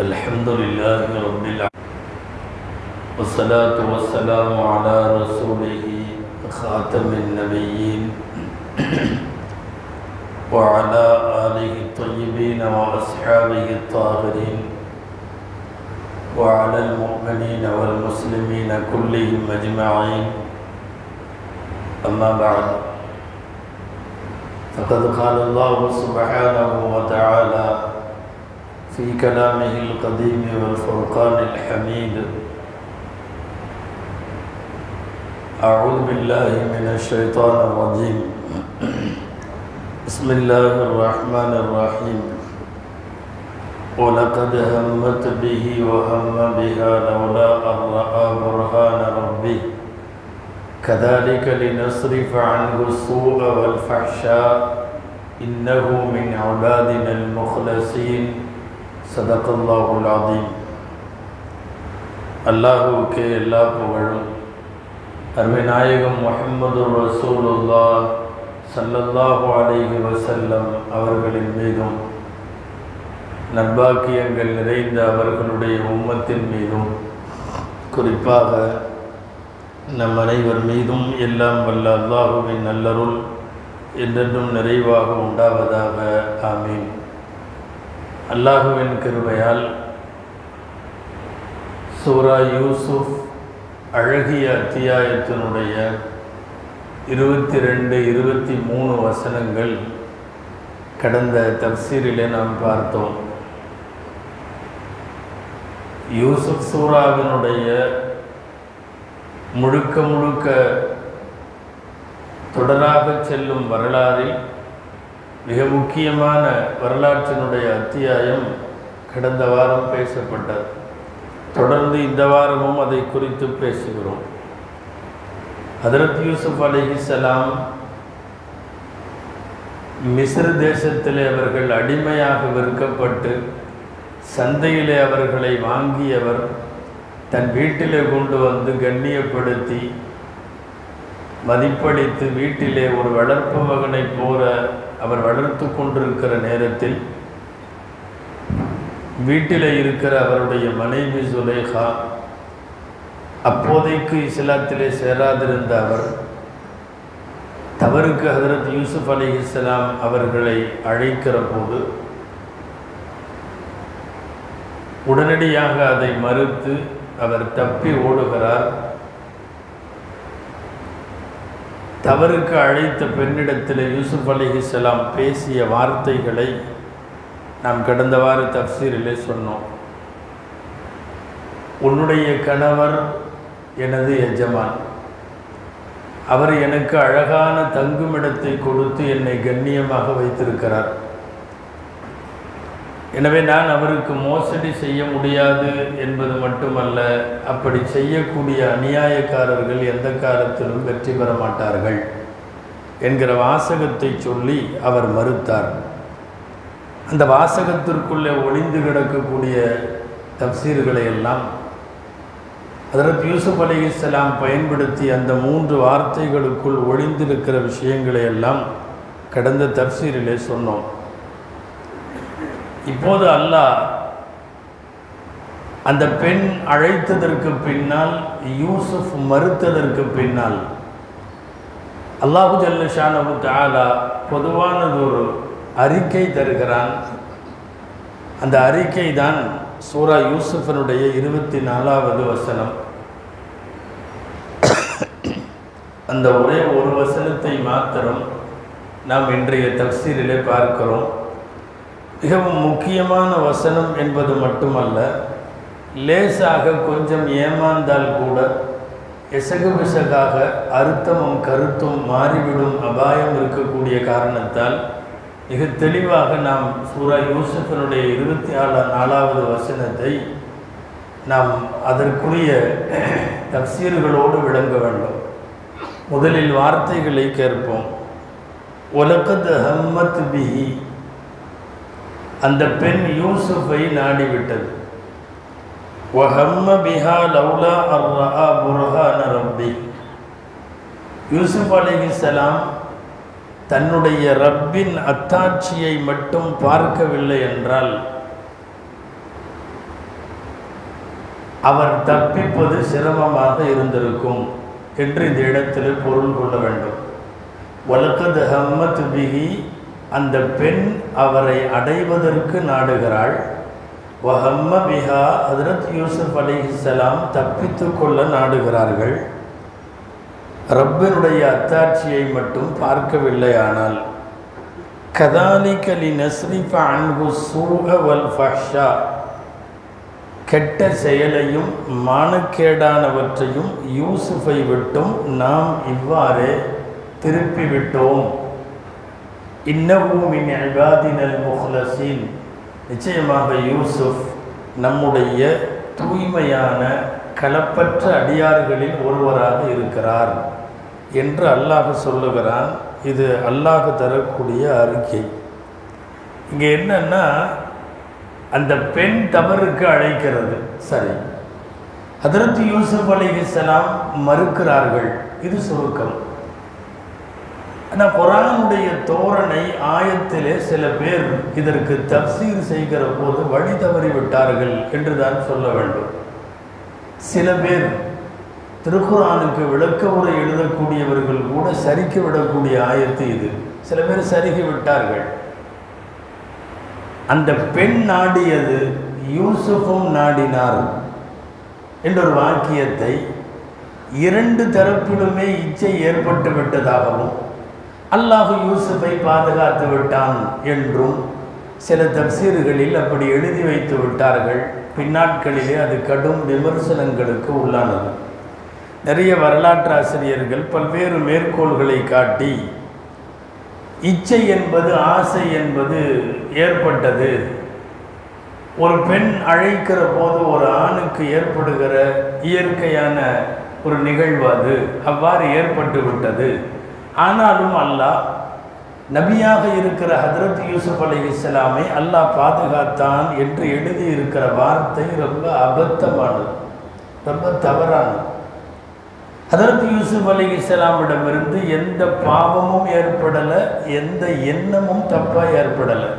الحمد لله رب العالمين. والصلاة والسلام على رسوله خاتم النبيين. وعلى آله الطيبين وأصحابه الطاهرين. وعلى المؤمنين والمسلمين كلهم أجمعين. أما بعد. فقد قال الله سبحانه وتعالى في كلامه القديم والفرقان الحميد. أعوذ بالله من الشيطان الرجيم. بسم الله الرحمن الرحيم. ولقد همت به وهم بها لولا أن رأى برهان ربه. كذلك لنصرف عنه السوء والفحشاء. إنه من عبادنا المخلصين. صدق الله العظيم அல்லாஹுவுக்கு எல்லா புகழும் அருமைநாயகம் முஹம்மது ரசூலுல்லா சல்லல்லாஹு அலைஹி வசல்லம் அவர்களின் மீதும் நற்பாக்கியங்கள் நிறைந்த அவர்களுடைய உம்மத்தின் மீதும் குறிப்பாக நம் அனைவர் மீதும் எல்லாம் வல்ல அல்லாஹுவின் நல்லருள் என்றென்றும் நிறைவாக உண்டாவதாக ஆமீன் அல்லாஹுவின் கிருபையால் சூரா யூசுஃப் அழகிய அத்தியாயத்தினுடைய இருபத்தி ரெண்டு இருபத்தி மூணு வசனங்கள் கடந்த தப்சீரிலே நாம் பார்த்தோம். யூசுப் சூராவினுடைய முழுக்க முழுக்க தொடராக செல்லும் வரலாறில் மிக முக்கியமான வரலாற்றினுடைய அத்தியாயம் கடந்த வாரம் பேசப்பட்டது. தொடர்ந்து இந்த வாரமும் அதை குறித்து பேசுகிறோம். ஹதரத் யூசுப் அலிஹிசலாம் மிஸ்ர தேசத்திலே அவர்கள் அடிமையாக விற்கப்பட்டு சந்தையிலே அவர்களை வாங்கியவர் தன் வீட்டிலே கொண்டு வந்து கண்ணியப்படுத்தி மதிப்பளித்து வீட்டிலே ஒரு வளர்ப்பு மகனைப் போல அவர் வளர்த்து கொண்டிருக்கிற நேரத்தில் வீட்டில் இருக்கிற அவருடைய மனைவி சுலேகா அப்போதைக்கு இஸ்லாத்திலே சேராதிருந்த அவர் தவறுக்கு ஹதரத் யூசுப் அலி இஸ்லாம் அவர்களை அழைக்கிற போது உடனடியாக அதை மறுத்து அவர் தப்பி ஓடுகிறார். தவறுக்கு அழைத்த பெண்ணிடத்தில் யூசுப் அலிஹிஸ்லாம் பேசிய வார்த்தைகளை நாம் கடந்த வார தப்சீரிலே சொன்னோம். உன்னுடைய கணவர் எனது எஜமான். அவர் எனக்கு அழகான தங்குமிடத்தை கொடுத்து என்னை கண்ணியமாக வைத்திருக்கிறார். எனவே நான் அவருக்கு மோசடி செய்ய முடியாது என்பது மட்டுமல்ல அப்படி செய்யக்கூடிய அநியாயக்காரர்கள் எந்த காலத்திலும் வெற்றி பெற மாட்டார்கள் என்கிற வாசகத்தை சொல்லி அவர் மறுத்தார். அந்த வாசகத்திற்குள்ளே ஒளிந்து கிடக்கக்கூடிய தப்சீர்களை எல்லாம் அதற்கு யூசுப் அலி இஸ்லாம் பயன்படுத்தி அந்த மூன்று வார்த்தைகளுக்குள் ஒளிந்திருக்கிற விஷயங்களை எல்லாம் கடந்த தப்சீரிலே சொன்னோம். இப்போது அல்லாஹ் அந்த பெண் அழைத்ததற்கு பின்னால் யூசுஃப் மறுத்ததற்கு பின்னால் அல்லாஹு ஜல்லஷானபு தாலா பொதுவானது ஒரு அறிக்கை தருகிறான். அந்த அறிக்கை தான் சூரா யூசுஃபனுடைய இருபத்தி நாலாவது வசனம். அந்த ஒரே ஒரு வசனத்தை மாத்திரம் நாம் இன்றைய தப்சீரிலே பார்க்கிறோம். மிகவும் முக்கியமான வசனம் என்பது மட்டுமல்ல லேசாக கொஞ்சம் ஏமாந்தால் கூட எசகு விசகாக அர்த்தமும் கருத்தும் மாறிவிடும் அபாயம் இருக்கக்கூடிய காரணத்தால் மிக தெளிவாக நாம் சூரா யூசுஃபனுடைய இருபத்தி ஆறு நாலாவது வசனத்தை நாம் அதற்குரிய தப்சீர்களோடு விளங்க வேண்டும். முதலில் வார்த்தைகளை கேட்போம். உலகத் ஹம்மத் பிஹி அந்த பெண் யூசுஃபை நாடிவிட்டது. வஹம்ம பிஹா லவ்லா அர்ரஹா புர்ஹான ரப்பி. யூசுப் அலிஹிசலாம் தன்னுடைய ரப்பின் அத்தாட்சியை மட்டும் பார்க்கவில்லை என்றால் அவர் தப்பிப்பது சிரமமாக இருந்திருக்கும் என்று இந்த இடத்தில் பொருள் கொள்ள வேண்டும். வழக்கது ஹம்மத் பிகி அந்த பெண் அவரை அடைவதற்கு நாடுகிறாள். வஹம்ம பிஹா ஹதரத் யூசுப் அலிஹிசலாம் தப்பித்து கொள்ள நாடுகிறார்கள். ரப்பனுடைய அத்தாட்சியை மட்டும் பார்க்கவில்லையானால் கதாலிகலி நஸ்ரிஃப அன்பு சூக வல் ஃபஹ்ஷா கெட்ட செயலையும் மானக்கேடானவற்றையும் யூசுஃபை விட்டும் நாம் இவ்வாறே திருப்பிவிட்டோம். விட்டோம் இன்னமும் இபாதினல் முஹ்லசின் நிச்சயமாக யூசுஃப் நம்முடைய தூய்மையான கலப்பற்ற அடியார்களில் ஒருவராக இருக்கிறார் என்று அல்லாஹ் சொல்லுகிறான். இது அல்லாஹ் தரக்கூடிய அறிக்கை. இங்கே என்னன்னா அந்த பெண் தவறுக்கு அழைக்கிறது. சரி. அதற்கு யூசுப் அலிஹிஸ்லாம் மறுக்கிறார்கள். இது சுருக்கம். ஆனால் குரானுடைய தோரணை ஆயத்திலே சில பேர் இதற்கு தப்சீர் செய்கிற போது வழி தவறி விட்டார்கள் என்று தான் சொல்ல வேண்டும். சில பேர் திருக்குறானுக்கு விளக்க உரை எழுதக்கூடியவர்கள் கூட சரிக்கு விடக்கூடிய ஆயத்து இது. சில பேர் சருகி விட்டார்கள். அந்த பெண் நாடியது யூசுஃபும் நாடினார் என்ற ஒரு வாக்கியத்தை இரண்டு தரப்பிலுமே இச்சை ஏற்பட்டு விட்டதாகவும் அல்லாஹு யூசுஃபை பாதுகாத்து விட்டான் என்றும் சில தப்சீர்களில் அப்படி எழுதி வைத்து விட்டார்கள். பின்னாட்களிலே அது கடும் விமர்சனங்களுக்கு உள்ளானது. நிறைய வரலாற்று ஆசிரியர்கள் பல்வேறு மேற்கோள்களை காட்டி இச்சை என்பது ஆசை என்பது ஏற்பட்டது. ஒரு பெண் அழைக்கிற போது ஒரு ஆணுக்கு ஏற்படுகிற இயற்கையான ஒரு நிகழ்வு அது. அவ்வாறு ஏற்பட்டு விட்டது. ஆனாலும் அல்லாஹ் நபியாக இருக்கிற ஹதரத் யூசுப் அலி இஸ்லாமை அல்லாஹ் பாதுகாத்தான் என்று எழுதியிருக்கிற வார்த்தை ரொம்ப அபத்தமானது ரொம்ப தவறானது. ஹதரத் யூசுப் அலி இஸ்லாமிடமிருந்து எந்த பாவமும் ஏற்படலை எந்த எண்ணமும் தப்பாக ஏற்படலை.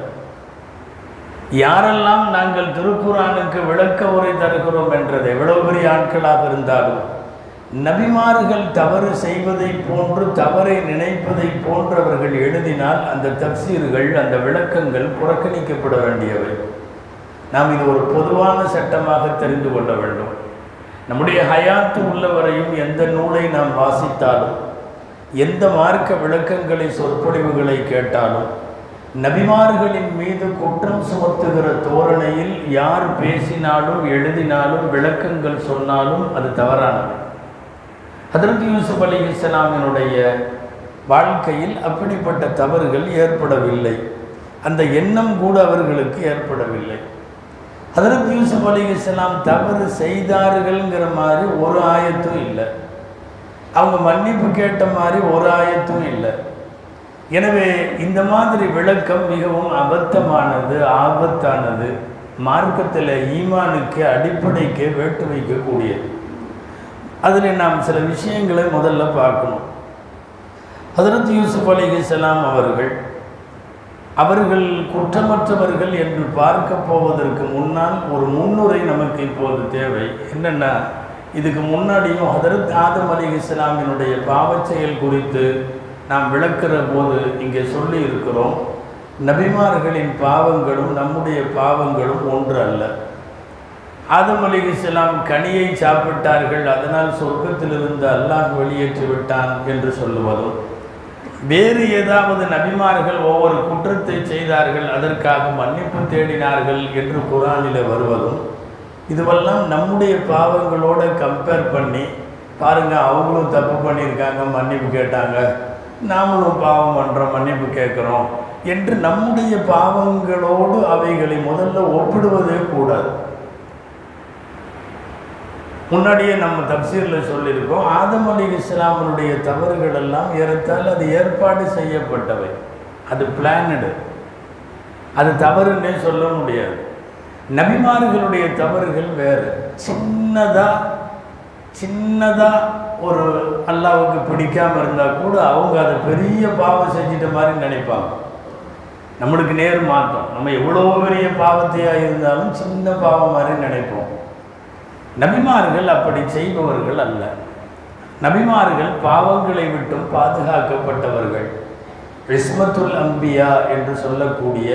யாரெல்லாம் நாங்கள் திருக்குறானுக்கு விளக்க உரை தருகிறோம் என்றது எவ்வளவு பெரிய ஆட்களாக இருந்தாலும் நபிமார்கள் தவறு செய்வதை போன்று தவறை நினைப்பதை போன்றவர்கள் எழுதினால் அந்த தப்சீர்கள் அந்த விளக்கங்கள் புறக்கணிக்கப்பட வேண்டியவை. நாம் இது ஒரு பொதுவான சட்டமாக தெரிந்து கொள்ள வேண்டும். நம்முடைய ஹயாத்து உள்ளவரையும் எந்த நூலை நாம் வாசித்தாலும் எந்த மார்க்க விளக்கங்களை சொற்பொழிவுகளை கேட்டாலும் நபிமார்களின் மீது குற்றம் சுமத்துகிற தோரணையில் யார் பேசினாலும் எழுதினாலும் விளக்கங்கள் சொன்னாலும் அது தவறானது ஹதரத் யூசுப் அலி இஸ்லாமினுடைய வாழ்க்கையில் அப்படிப்பட்ட தவறுகள் ஏற்படவில்லை. அந்த எண்ணம் கூட அவர்களுக்கு ஏற்படவில்லை. ஹதரத் யூசுப் அலி இஸ்லாம் தவறு செய்தார்கள்ங்கிற மாதிரி ஒரு ஆயத்தும் இல்லை. அவங்க மன்னிப்பு கேட்ட மாதிரி ஒரு ஆயத்தும் இல்லை. எனவே இந்த மாதிரி விளக்கம் மிகவும் அபத்தமானது ஆபத்தானது. மார்க்கத்தில் ஈமானுக்கு அடிப்படைக்கு வேட்டு வைக்கக்கூடியது அதில் நாம் சில விஷயங்களை முதல்ல பார்க்கணும். ஹதரத் யூசுப் அலிஹிஸ்லாம் அவர்கள் அவர்கள் குற்றமற்றவர்கள் என்று பார்க்க போவதற்கு முன்னால் ஒரு முன்னுரை நமக்கு இப்போது தேவை. என்னென்னா இதுக்கு முன்னாடியும் ஹதரத் ஆதம் அலி இஸ்லாமினுடைய பாவச்செயல் குறித்து நாம் விளக்கிற போது இங்கே சொல்லி இருக்கிறோம் நபிமார்களின் பாவங்களும் நம்முடைய பாவங்களும் ஒன்று அல்ல. ஆதம் அலி இஸ்லாம் கனியை சாப்பிட்டார்கள். அதனால் சொர்க்கத்திலிருந்து அல்லாஹ் வெளியேற்றி விட்டான் என்று சொல்லுவதும் வேறு ஏதாவது நபிமார்கள் ஒவ்வொரு குற்றத்தை செய்தார்கள் அதற்காக மன்னிப்பு தேடினார்கள் என்று குரானில் வருவதும் இதுவெல்லாம் நம்முடைய பாவங்களோடு கம்பேர் பண்ணி பாருங்க அவங்களும் தப்பு பண்ணியிருக்காங்க மன்னிப்பு கேட்டாங்க. நாமளும் பாவம் பண்ணுறோம் மன்னிப்பு கேட்குறோம் என்று நம்முடைய பாவங்களோடு அவைகளை முதல்ல ஒப்பிடுவதே கூடாது. முன்னாடியே நம்ம தப்சீரில் சொல்லியிருக்கோம். ஆதம் அலி இஸ்லாமனுடைய தவறுகள் எல்லாம் ஏறத்தால் அது ஏற்பாடு செய்யப்பட்டவை. அது பிளானடு அது தவறுன்னே சொல்ல முடியாது. நபிமார்களுடைய தவறுகள் வேறு. சின்னதாக சின்னதாக ஒரு அல்லாவுக்கு பிடிக்காமல் இருந்தால் கூட அவங்க அதை பெரிய பாவம் செஞ்சிட்ட மாதிரி நினைப்பாங்க. நம்மளுக்கு நேர் மாற்றம். நம்ம எவ்வளோ பெரிய பாவத்தையாக இருந்தாலும் சின்ன பாவம் மாதிரி நினைப்போம். நபிமார்கள் அப்படி செய்பவர்கள் அல்ல. நபிமார்கள் பாவங்களை விட்டும் பாதுகாக்கப்பட்டவர்கள். ரிஸ்மத்துல் அம்பியா என்று சொல்லக்கூடிய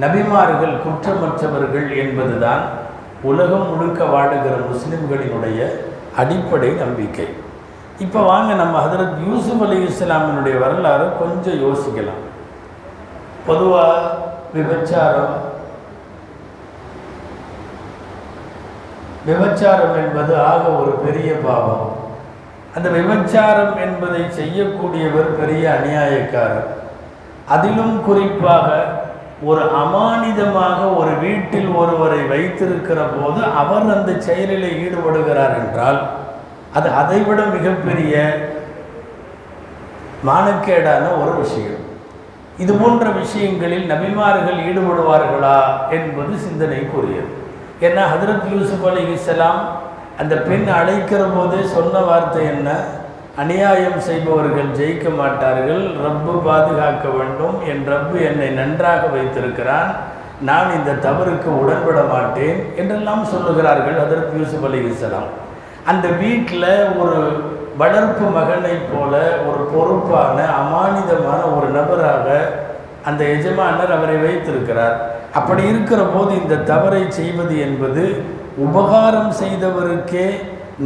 நபிமார்கள் குற்றமற்றவர்கள் என்பதுதான் உலகம் முழுக்க வாழுகிற முஸ்லிம்களினுடைய அடிப்படை நம்பிக்கை. இப்போ வாங்க நம்ம ஹதரத் யூசுப் அலி இஸ்லாமினுடைய வரலாறு கொஞ்சம் யோசிக்கலாம். பொதுவாக விபச்சாரம் விபச்சாரம் என்பது ஆக ஒரு பெரிய பாவம். அந்த விபச்சாரம் என்பதை செய்யக்கூடியவர் பெரிய அநியாயக்காரர். அதிலும் குறிப்பாக ஒரு அமானிதமாக ஒரு வீட்டில் ஒருவரை வைத்திருக்கிற போது அவர் அந்த செயலில் ஈடுபடுகிறார் என்றால் அது அதைவிட மிகப்பெரிய மானக்கேடான ஒரு விஷயம். இது போன்ற விஷயங்களில் நபிமார்கள் ஈடுபடுவார்களா என்பது சிந்தனைக்குரியது. ஏன்னா ஹதரத் யூசுப் அலி இஸ்லாம் அந்த பெண் அழைக்கிற போது சொன்ன வார்த்தை என்ன? அநியாயம் செய்பவர்கள் ஜெயிக்க மாட்டார்கள் ரப்பு பாதுகாக்க வேண்டும் என் ரப்பு என்னை நன்றாக வைத்திருக்கிறான் நான் இந்த தவறுக்கு உடன்பட மாட்டேன் என்றெல்லாம் சொல்லுகிறார்கள் ஹதரத் யூசுப் அலி இஸ்லாம் அந்த வீட்டில் ஒரு வளர்ப்பு மகனைப் போல ஒரு பொறுப்பான அமானிதமான ஒரு நபராக அந்த எஜமானர் அவரை வைத்திருக்கிறார். அப்படி இருக்கிற போது இந்த தவறை செய்வது என்பது உபகாரம் செய்தவருக்கே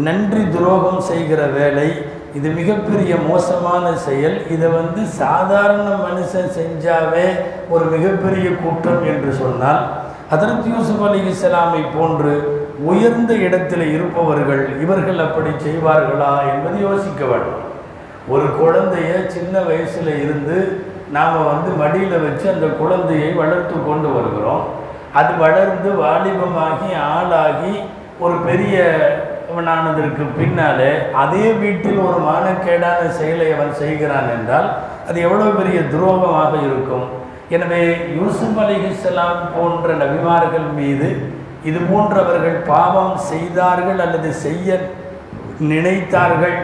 நன்றி துரோகம் செய்கிற வேலை. இது மிகப்பெரிய மோசமான செயல். இதை வந்து சாதாரண மனுஷன் செஞ்சாவே ஒரு மிகப்பெரிய குற்றம் என்று சொன்னால் ஹதரத் யூசுப் அலி இஸ்லாமை போன்று உயர்ந்த இடத்தில் இருப்பவர்கள் இவர்கள் அப்படி செய்வார்களா என்பது யோசிக்க வேண்டும். ஒரு குழந்தைய சின்ன வயசில் இருந்து நாம் வந்து மடியில் வச்சு அந்த குழந்தையை வளர்த்து கொண்டு வருகிறோம். அது வளர்ந்து வாலிபமாகி ஆளாகி ஒரு பெரிய ஆனதற்கு பின்னாலே அதே வீட்டில் ஒரு மானக்கேடான செயலை அவன் செய்கிறான் என்றால் அது எவ்வளோ பெரிய துரோகமாக இருக்கும். எனவே யூசுப் அலிஹிஸ்லாம் போன்ற நபிமார்கள் மீது இது போன்றவர்கள் பாவம் செய்தார்கள் அல்லது செய்ய நினைத்தார்கள்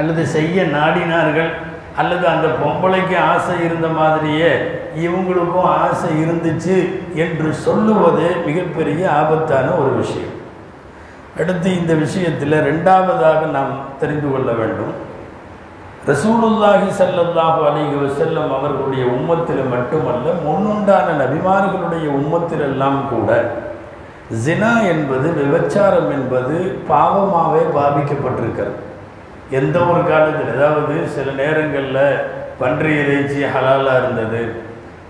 அல்லது செய்ய நாடினார்கள். அல்லது அந்த பொம்பளைக்கு ஆசை இருந்த மாதிரியே இவங்களுக்கும் ஆசை இருந்துச்சு என்று சொல்லுவது மிகப்பெரிய ஆபத்தான ஒரு விஷயம். அடுத்து இந்த விஷயத்தில் ரெண்டாவதாக நாம் தெரிந்து கொள்ள வேண்டும். ரசூலுல்லாஹி ஸல்லல்லாஹு அலிஹி வசல்லம் அவர்களுடைய உம்மத்தில் மட்டுமல்ல முன்னுண்டான நபிமார்களுடைய உம்மத்திலெல்லாம் கூட ஜினா என்பது விபச்சாரம் என்பது பாவமாகவே பாவிக்கப்பட்டிருக்கிறது. எந்த ஒரு காலத்தில் அதாவது சில நேரங்களில் பன்றி இறைச்சி ஹலாலாக இருந்தது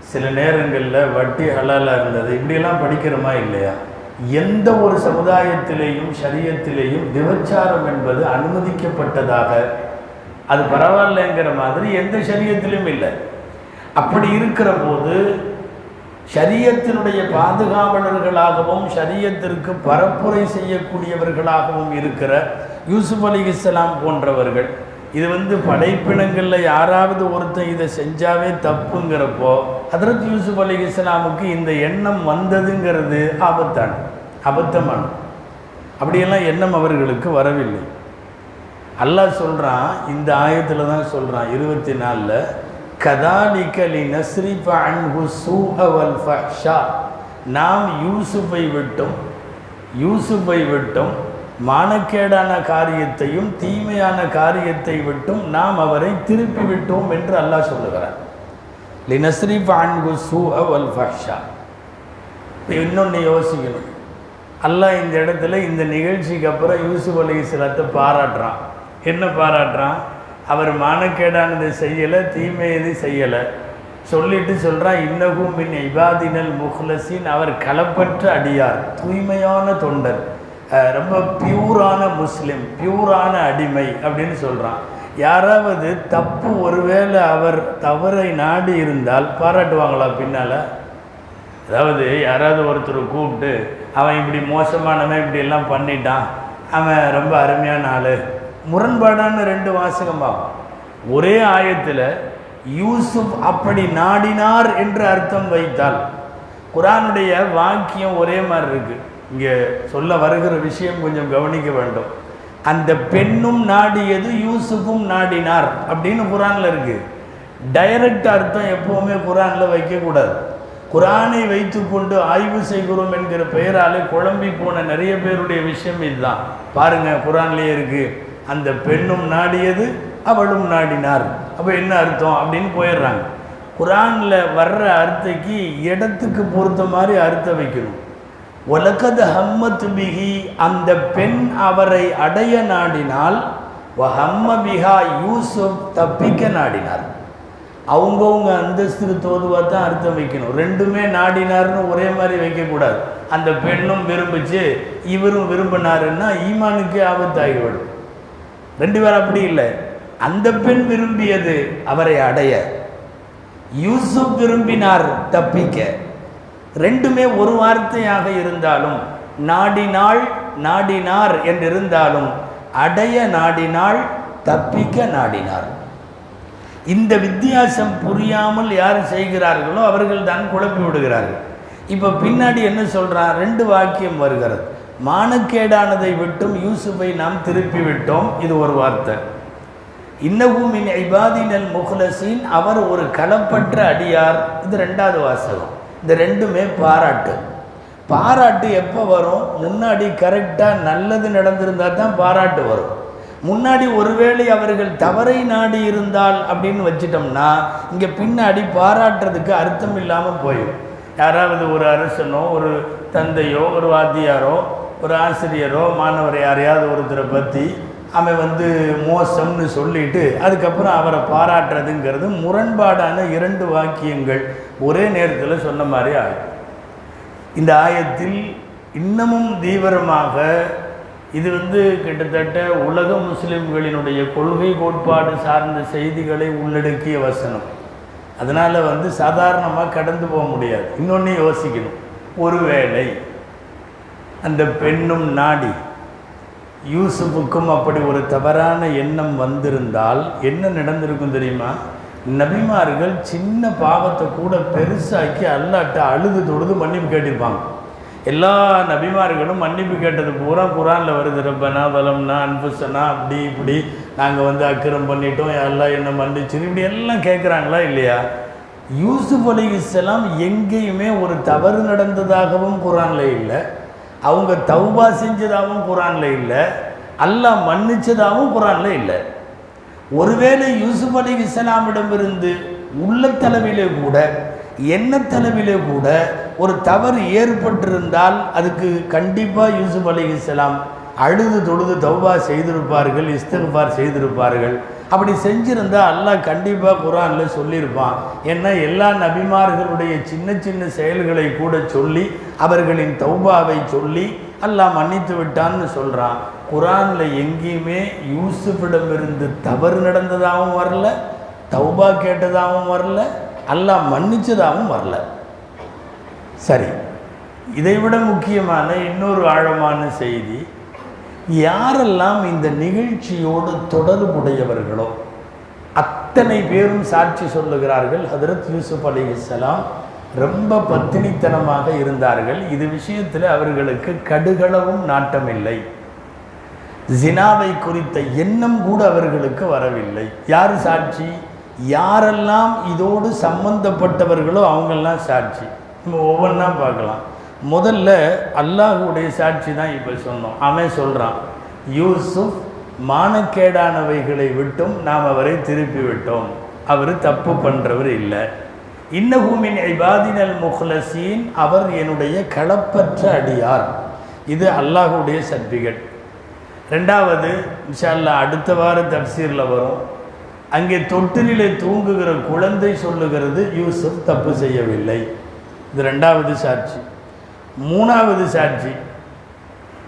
சில நேரங்களில் வட்டி ஹலாலாக இருந்தது இப்படியெல்லாம் படிக்கிறோமா இல்லையா? எந்த ஒரு சமுதாயத்திலேயும் சரியத்திலேயும் விபச்சாரம் என்பது அனுமதிக்கப்பட்டதாக அது பரவாயில்லைங்கிற மாதிரி எந்த சரியத்திலும் இல்லை. அப்படி இருக்கிற போது ஷரியத்தினுடைய பாதுகாவலர்களாகவும் ஷரியத்திற்கு பரப்புரை செய்யக்கூடியவர்களாகவும் இருக்கிற யூசுப் அலி இஸ்லாம் போன்றவர்கள் இது வந்து படைப்பினங்களில் யாராவது ஒருத்தன் இதை செஞ்சாவே தப்புங்கிறப்போ ஹதரத் யூசுப் அலி இஸ்லாமுக்கு இந்த எண்ணம் வந்ததுங்கிறது ஆபத்தான அபத்தமான. அப்படியெல்லாம் எண்ணம் அவர்களுக்கு வரவில்லை. அல்லாஹ் சொல்கிறான் இந்த ஆயத்தில் தான் சொல்கிறான் இருபத்தி நாலில் கதாலிக்கலி நஸ்ரிஃப அன்பு சூஹவல் ஃபஹ்ஷா. நாம் யூசுஃபை விட்டும் யூசுஃபை விட்டும் மானக்கேடான காரியத்தையும் தீமையான காரியத்தை விட்டும் நாம் அவரை திருப்பி விட்டோம் என்று அல்லாஹ் சொல்லுகிறார் லினஸ்ரிஃப அன்ஹு சூஹவல் ஃபஹ்ஷா. இன்னொன்று யோசிக்கணும். அல்லாஹ் இந்த இடத்துல இந்த நிகழ்ச்சிக்கு அப்புறம் யூசுப் அலி இஸ்லாத்தை பாராட்டுறான். என்ன பாராட்டுறான்? அவர் மானக்கேடானது செய்யலை தீமை எது செய்யலை. சொல்லிட்டு சொல்கிறான் இன்னகும் மின் இபாதினல் முஹ்லசின் அவர் களப்பற்ற அடியார் தூய்மையான தொண்டர். ரொம்ப பியூரான முஸ்லீம் பியூரான அடிமை அப்படின்னு சொல்கிறான் யாராவது தப்பு ஒருவேளை அவர் தவறை நாடி இருந்தால் பாராட்டுவாங்களா பின்னால்? அதாவது யாராவது ஒருத்தர் கூப்பிட்டு அவன் இப்படி மோசமானவன் இப்படி எல்லாம் பண்ணிட்டான். அவன் ரொம்ப அருமையான ஆள். முரண்பாடான ரெண்டு வாசகம் ஒரே ஆயத்தில் யூசுப் அப்படி நாடினார் என்று அர்த்தம் வைத்தால் குரானுடைய வாக்கியம் ஒரே மாதிரி இருக்கு. இங்கே சொல்ல வருகிற விஷயம் கொஞ்சம் கவனிக்க வேண்டும். அந்த பெண்ணும் நாடியது யூசுஃபும் நாடினார் அப்படின்னு குரானில் இருக்கு. டைரக்ட் அர்த்தம் எப்பவுமே குரானில் வைக்கக்கூடாது. குரானை வைத்துக்கொண்டு ஆய்வு செய்கிறோம் என்கிற பெயராலே குழம்பி போன நிறைய பேருடைய விஷயம் இதுதான். பாருங்க குரான்லேயே இருக்குது அந்த பெண்ணும் நாடியது அவளும் நாடினார். அப்போ என்ன அர்த்தம்? அப்படின்னு போயிடுறாங்க. குரானில் வர்ற அர்த்தக்கு இடத்துக்கு பொறுத்த மாதிரி அர்த்தம் வைக்கணும். ஒலக்கது ஹம்மத்து பிகி அந்த பெண் அவரை அடைய நாடினால் ஹம்ம பிகா யூசுப் தப்பிக்க நாடினார். அவங்கவுங்க அந்தஸ்துக்கு தோதுவாக தான் அர்த்தம் வைக்கணும். ரெண்டுமே நாடினார்னு ஒரே மாதிரி வைக்கக்கூடாது. அந்த பெண்ணும் விரும்பிச்சு இவரும் விரும்பினாருன்னா ஈமானுக்கே ஆபத்தாகிவிடும். ரெண்டு பேரும் அப்படி இல்லை. அந்த பெண் விரும்பியது அவரை அடைய. யூசுப் விரும்பினார் தப்பிக்க. ரெண்டுமே ஒரு வார்த்தையாக இருந்தாலும் நாடினாள் நாடினார் என்றிருந்தாலும் அடைய நாடினாள் தப்பிக்க நாடினார். இந்த வித்தியாசம் புரியாமல் யார் செய்கிறார்களோ அவர்கள் தான் குழப்பி விடுகிறார்கள். இப்போ பின்னாடி என்ன சொல்றான்? ரெண்டு வாக்கியம் வருகிறது. மானக்கேடானதை விட்டும் யூசுஃபை நாம் திருப்பி விட்டோம் இது ஒரு வார்த்தை. இன்னகும் மின் ஐபாதினல் முஹ்லசீன் அவர் ஒரு களப்பற்ற அடியார். இது ரெண்டாவது வாசகம். இந்த ரெண்டுமே பாராட்டு. பாராட்டு எப்போ வரும்? முன்னாடி கரெக்டாக நல்லது நடந்திருந்தால் தான் பாராட்டு வரும். முன்னாடி ஒருவேளை அவர்கள் தவறை நாடி இருந்தால் அப்படின்னு வச்சிட்டோம்னா இங்கே பின்னாடி பாராட்டுறதுக்கு அர்த்தம் இல்லாமல் போயிடும். யாராவது ஒரு அரசனோ ஒரு தந்தையோ ஒரு வாத்தியாரோ ஒரு ஆசிரியரோ மாணவர் யாரையாவது ஒருத்தரை பற்றி அவன் வந்து மோசம்னு சொல்லிட்டு அதுக்கப்புறம் அவரை பாராட்டுறதுங்கிறது முரண்பாடான இரண்டு வாக்கியங்கள் ஒரே நேரத்தில் சொன்ன மாதிரி ஆகும் இந்த ஆயத்தில் இன்னமும் தீவிரமாக இது வந்து கிட்டத்தட்ட உலக முஸ்லிம்களினுடைய கொள்கை கோட்பாடு சார்ந்த செய்திகளை உள்ளடக்கிய வசனம். அதனால் வந்து சாதாரணமாக கடந்து போக முடியாது. இன்னொன்று யோசிக்கணும். ஒருவேளை அந்த பெண்ணும் நாடி. யூசுஃபுக்கும் அப்படி ஒரு தவறான எண்ணம் வந்திருந்தால் என்ன நடந்திருக்கும் தெரியுமா? நபிமார்கள் சின்ன பாவத்தை கூட பெருசாக்கி அல்லாட்ட அழுது தொழுது மன்னிப்பு கேட்டிருப்பாங்க. எல்லா நபிமார்களும் மன்னிப்பு கேட்டது பூரா குரானில் வருது. ரப்பனா பலம்னா அன்புசனா அப்படி இப்படி நாங்கள் வந்து அக்கிரம் பண்ணிட்டோம். எல்லாம் என்ன மன்னிச்சு இப்படி எல்லாம் கேட்குறாங்களா இல்லையா? யூசுப் அலி இஸ்லாம் எங்கேயுமே ஒரு தவறு நடந்ததாகவும் குரானில் இல்லை. அவங்க தௌபா செஞ்சதாகவும் குரானில் இல்லை அல்லாஹ் மன்னிச்சதாகவும் குரானில் இல்லை. ஒருவேளை யூசுப் அலி இஸ்லாமிடமிருந்து தலைவிலே கூட எண்ணத்தளவிலே கூட ஒரு தவறு ஏற்பட்டிருந்தால் அதுக்கு கண்டிப்பாக யூசுப் அலி இஸ்லாம் அழுது தொழுது தௌபா செய்திருப்பார்கள் இஸ்தகுபார் செய்திருப்பார்கள். அப்படி செஞ்சிருந்தா அல்லாஹ் கண்டிப்பாக குரானில் சொல்லியிருப்பான். ஏன்னா எல்லா நபிமார்களுடைய சின்ன சின்ன செயல்களை கூட சொல்லி அவர்களின் தௌபாவை சொல்லி அல்லாஹ் மன்னித்து விட்டான்னு சொல்கிறான் குரானில் எங்கேயுமே யூசுஃபிடமிருந்து தவறு நடந்ததாகவும் வரல தௌபா கேட்டதாகவும் வரல அல்லாஹ் மன்னிச்சதாகவும் வரல. சரி இதைவிட முக்கியமான இன்னொரு ஆழமான செய்தி யாரெல்லாம் இந்த நிகழ்ச்சியோடு தொடர்புடையவர்களோ அத்தனை பேரும் சாட்சி சொல்லுகிறார்கள். ஹதரத் யூசுப் அலி இஸ்லாம் ரொம்ப பத்தினித்தனமாக இருந்தார்கள். இது விஷயத்தில் அவர்களுக்கு கடுகளவும் நாட்டமில்லை. ஜினாவை குறித்த எண்ணம் கூட அவர்களுக்கு வரவில்லை. யார் சாட்சி? யாரெல்லாம் இதோடு சம்பந்தப்பட்டவர்களோ அவங்கெல்லாம் சாட்சி. நம்ம ஒவ்வொன்றா பார்க்கலாம். முதல்ல அல்லாஹுடைய சாட்சி தான் இப்போ சொன்னோம். அவன் சொல்கிறான் யூசுப் மானக்கேடானவைகளை விட்டும் நாம் அவரை திருப்பி விட்டோம் அவர் தப்பு பண்ணுறவர் இல்லை. இன்னஹூமின் ஐபாதினல் முஹ்லசீன் அவர் என்னுடைய களப்பற்ற அடியார். இது அல்லாஹுடைய சர்டிஃபிகேட் ரெண்டாவது இன்ஷால்லா அடுத்த வார தப்சீரில் வரும். அங்கே தொட்டிலே தூங்குகிற குழந்தை சொல்லுகிறது யூசுப் தப்பு செய்யவில்லை. இது ரெண்டாவது சாட்சி. மூணாவது சாட்சி.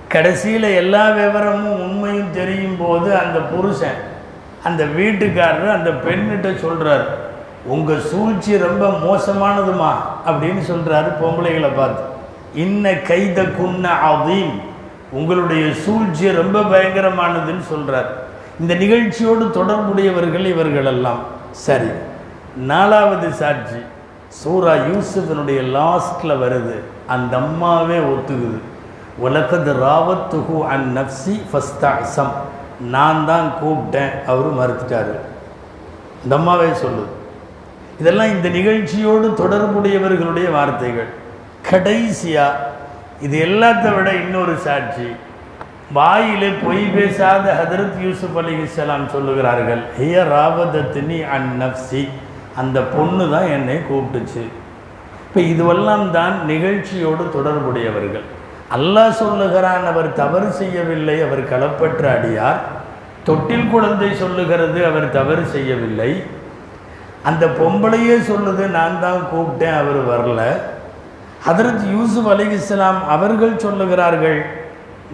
கடைசியில் எல்லா விவரமும் உண்மையும் தெரியும் போது அந்த புருஷன் அந்த வீட்டுக்காரர் அந்த பெண்ணிட்ட சொல்கிறார் உங்கள் சூழ்ச்சி ரொம்ப மோசமானதுமா? அப்படின்னு சொல்கிறாரு பொம்பளைகளை பார்த்து. இன்ன கைத குன்ன அதீம் உங்களுடைய சூழ்ச்சி ரொம்ப பயங்கரமானதுன்னு சொல்கிறார் இந்த நிகழ்ச்சியோடு தொடர்புடையவர்கள் இவர்களெல்லாம். சரி நாலாவது சாட்சி. சூரா யூசுஃபினுடைய லாஸ்ட்டில் வருது. அந்த அம்மாவே ஒத்துக்குது. உலகது ராவத்துஹு அன் நப்சி ஃபஸ்தாசம் நான் தான் கூப்பிட்டேன். அவர் மறுத்துட்டாரு. இந்த அம்மாவே சொல்லுது. இதெல்லாம் இந்த நிகழ்ச்சியோடு தொடர்புடையவர்களுடைய வார்த்தைகள். கடைசியாக இது எல்லாத்த விட இன்னொரு சாட்சி. வாயிலே பொய் பேசாத ஹதரத் யூசுப் அலிஹிஸ்லாம் சொல்லுகிறார்கள் ஹிய ராவதத்தினி அன் நப்சி அந்த பொண்ணு தான் என்னை கூப்பிட்டுச்சு. இப்போ இதுவெல்லாம் தான் நிகழ்ச்சியோடு தொடர்புடையவர்கள். அல்லாஹ் சொல்லுகிறான் அவர் தவறு செய்யவில்லை அவர் களப்பற்ற அடியார். தொட்டில் குழந்தை சொல்லுகிறது அவர் தவறு செய்யவில்லை. அந்த பொம்பளையே சொல்லுது நான் தான் கூப்பிட்டேன் அவர் வரல. அதற்கு யூசுப் அலிஹிஸ்லாம் அவர்கள் சொல்லுகிறார்கள்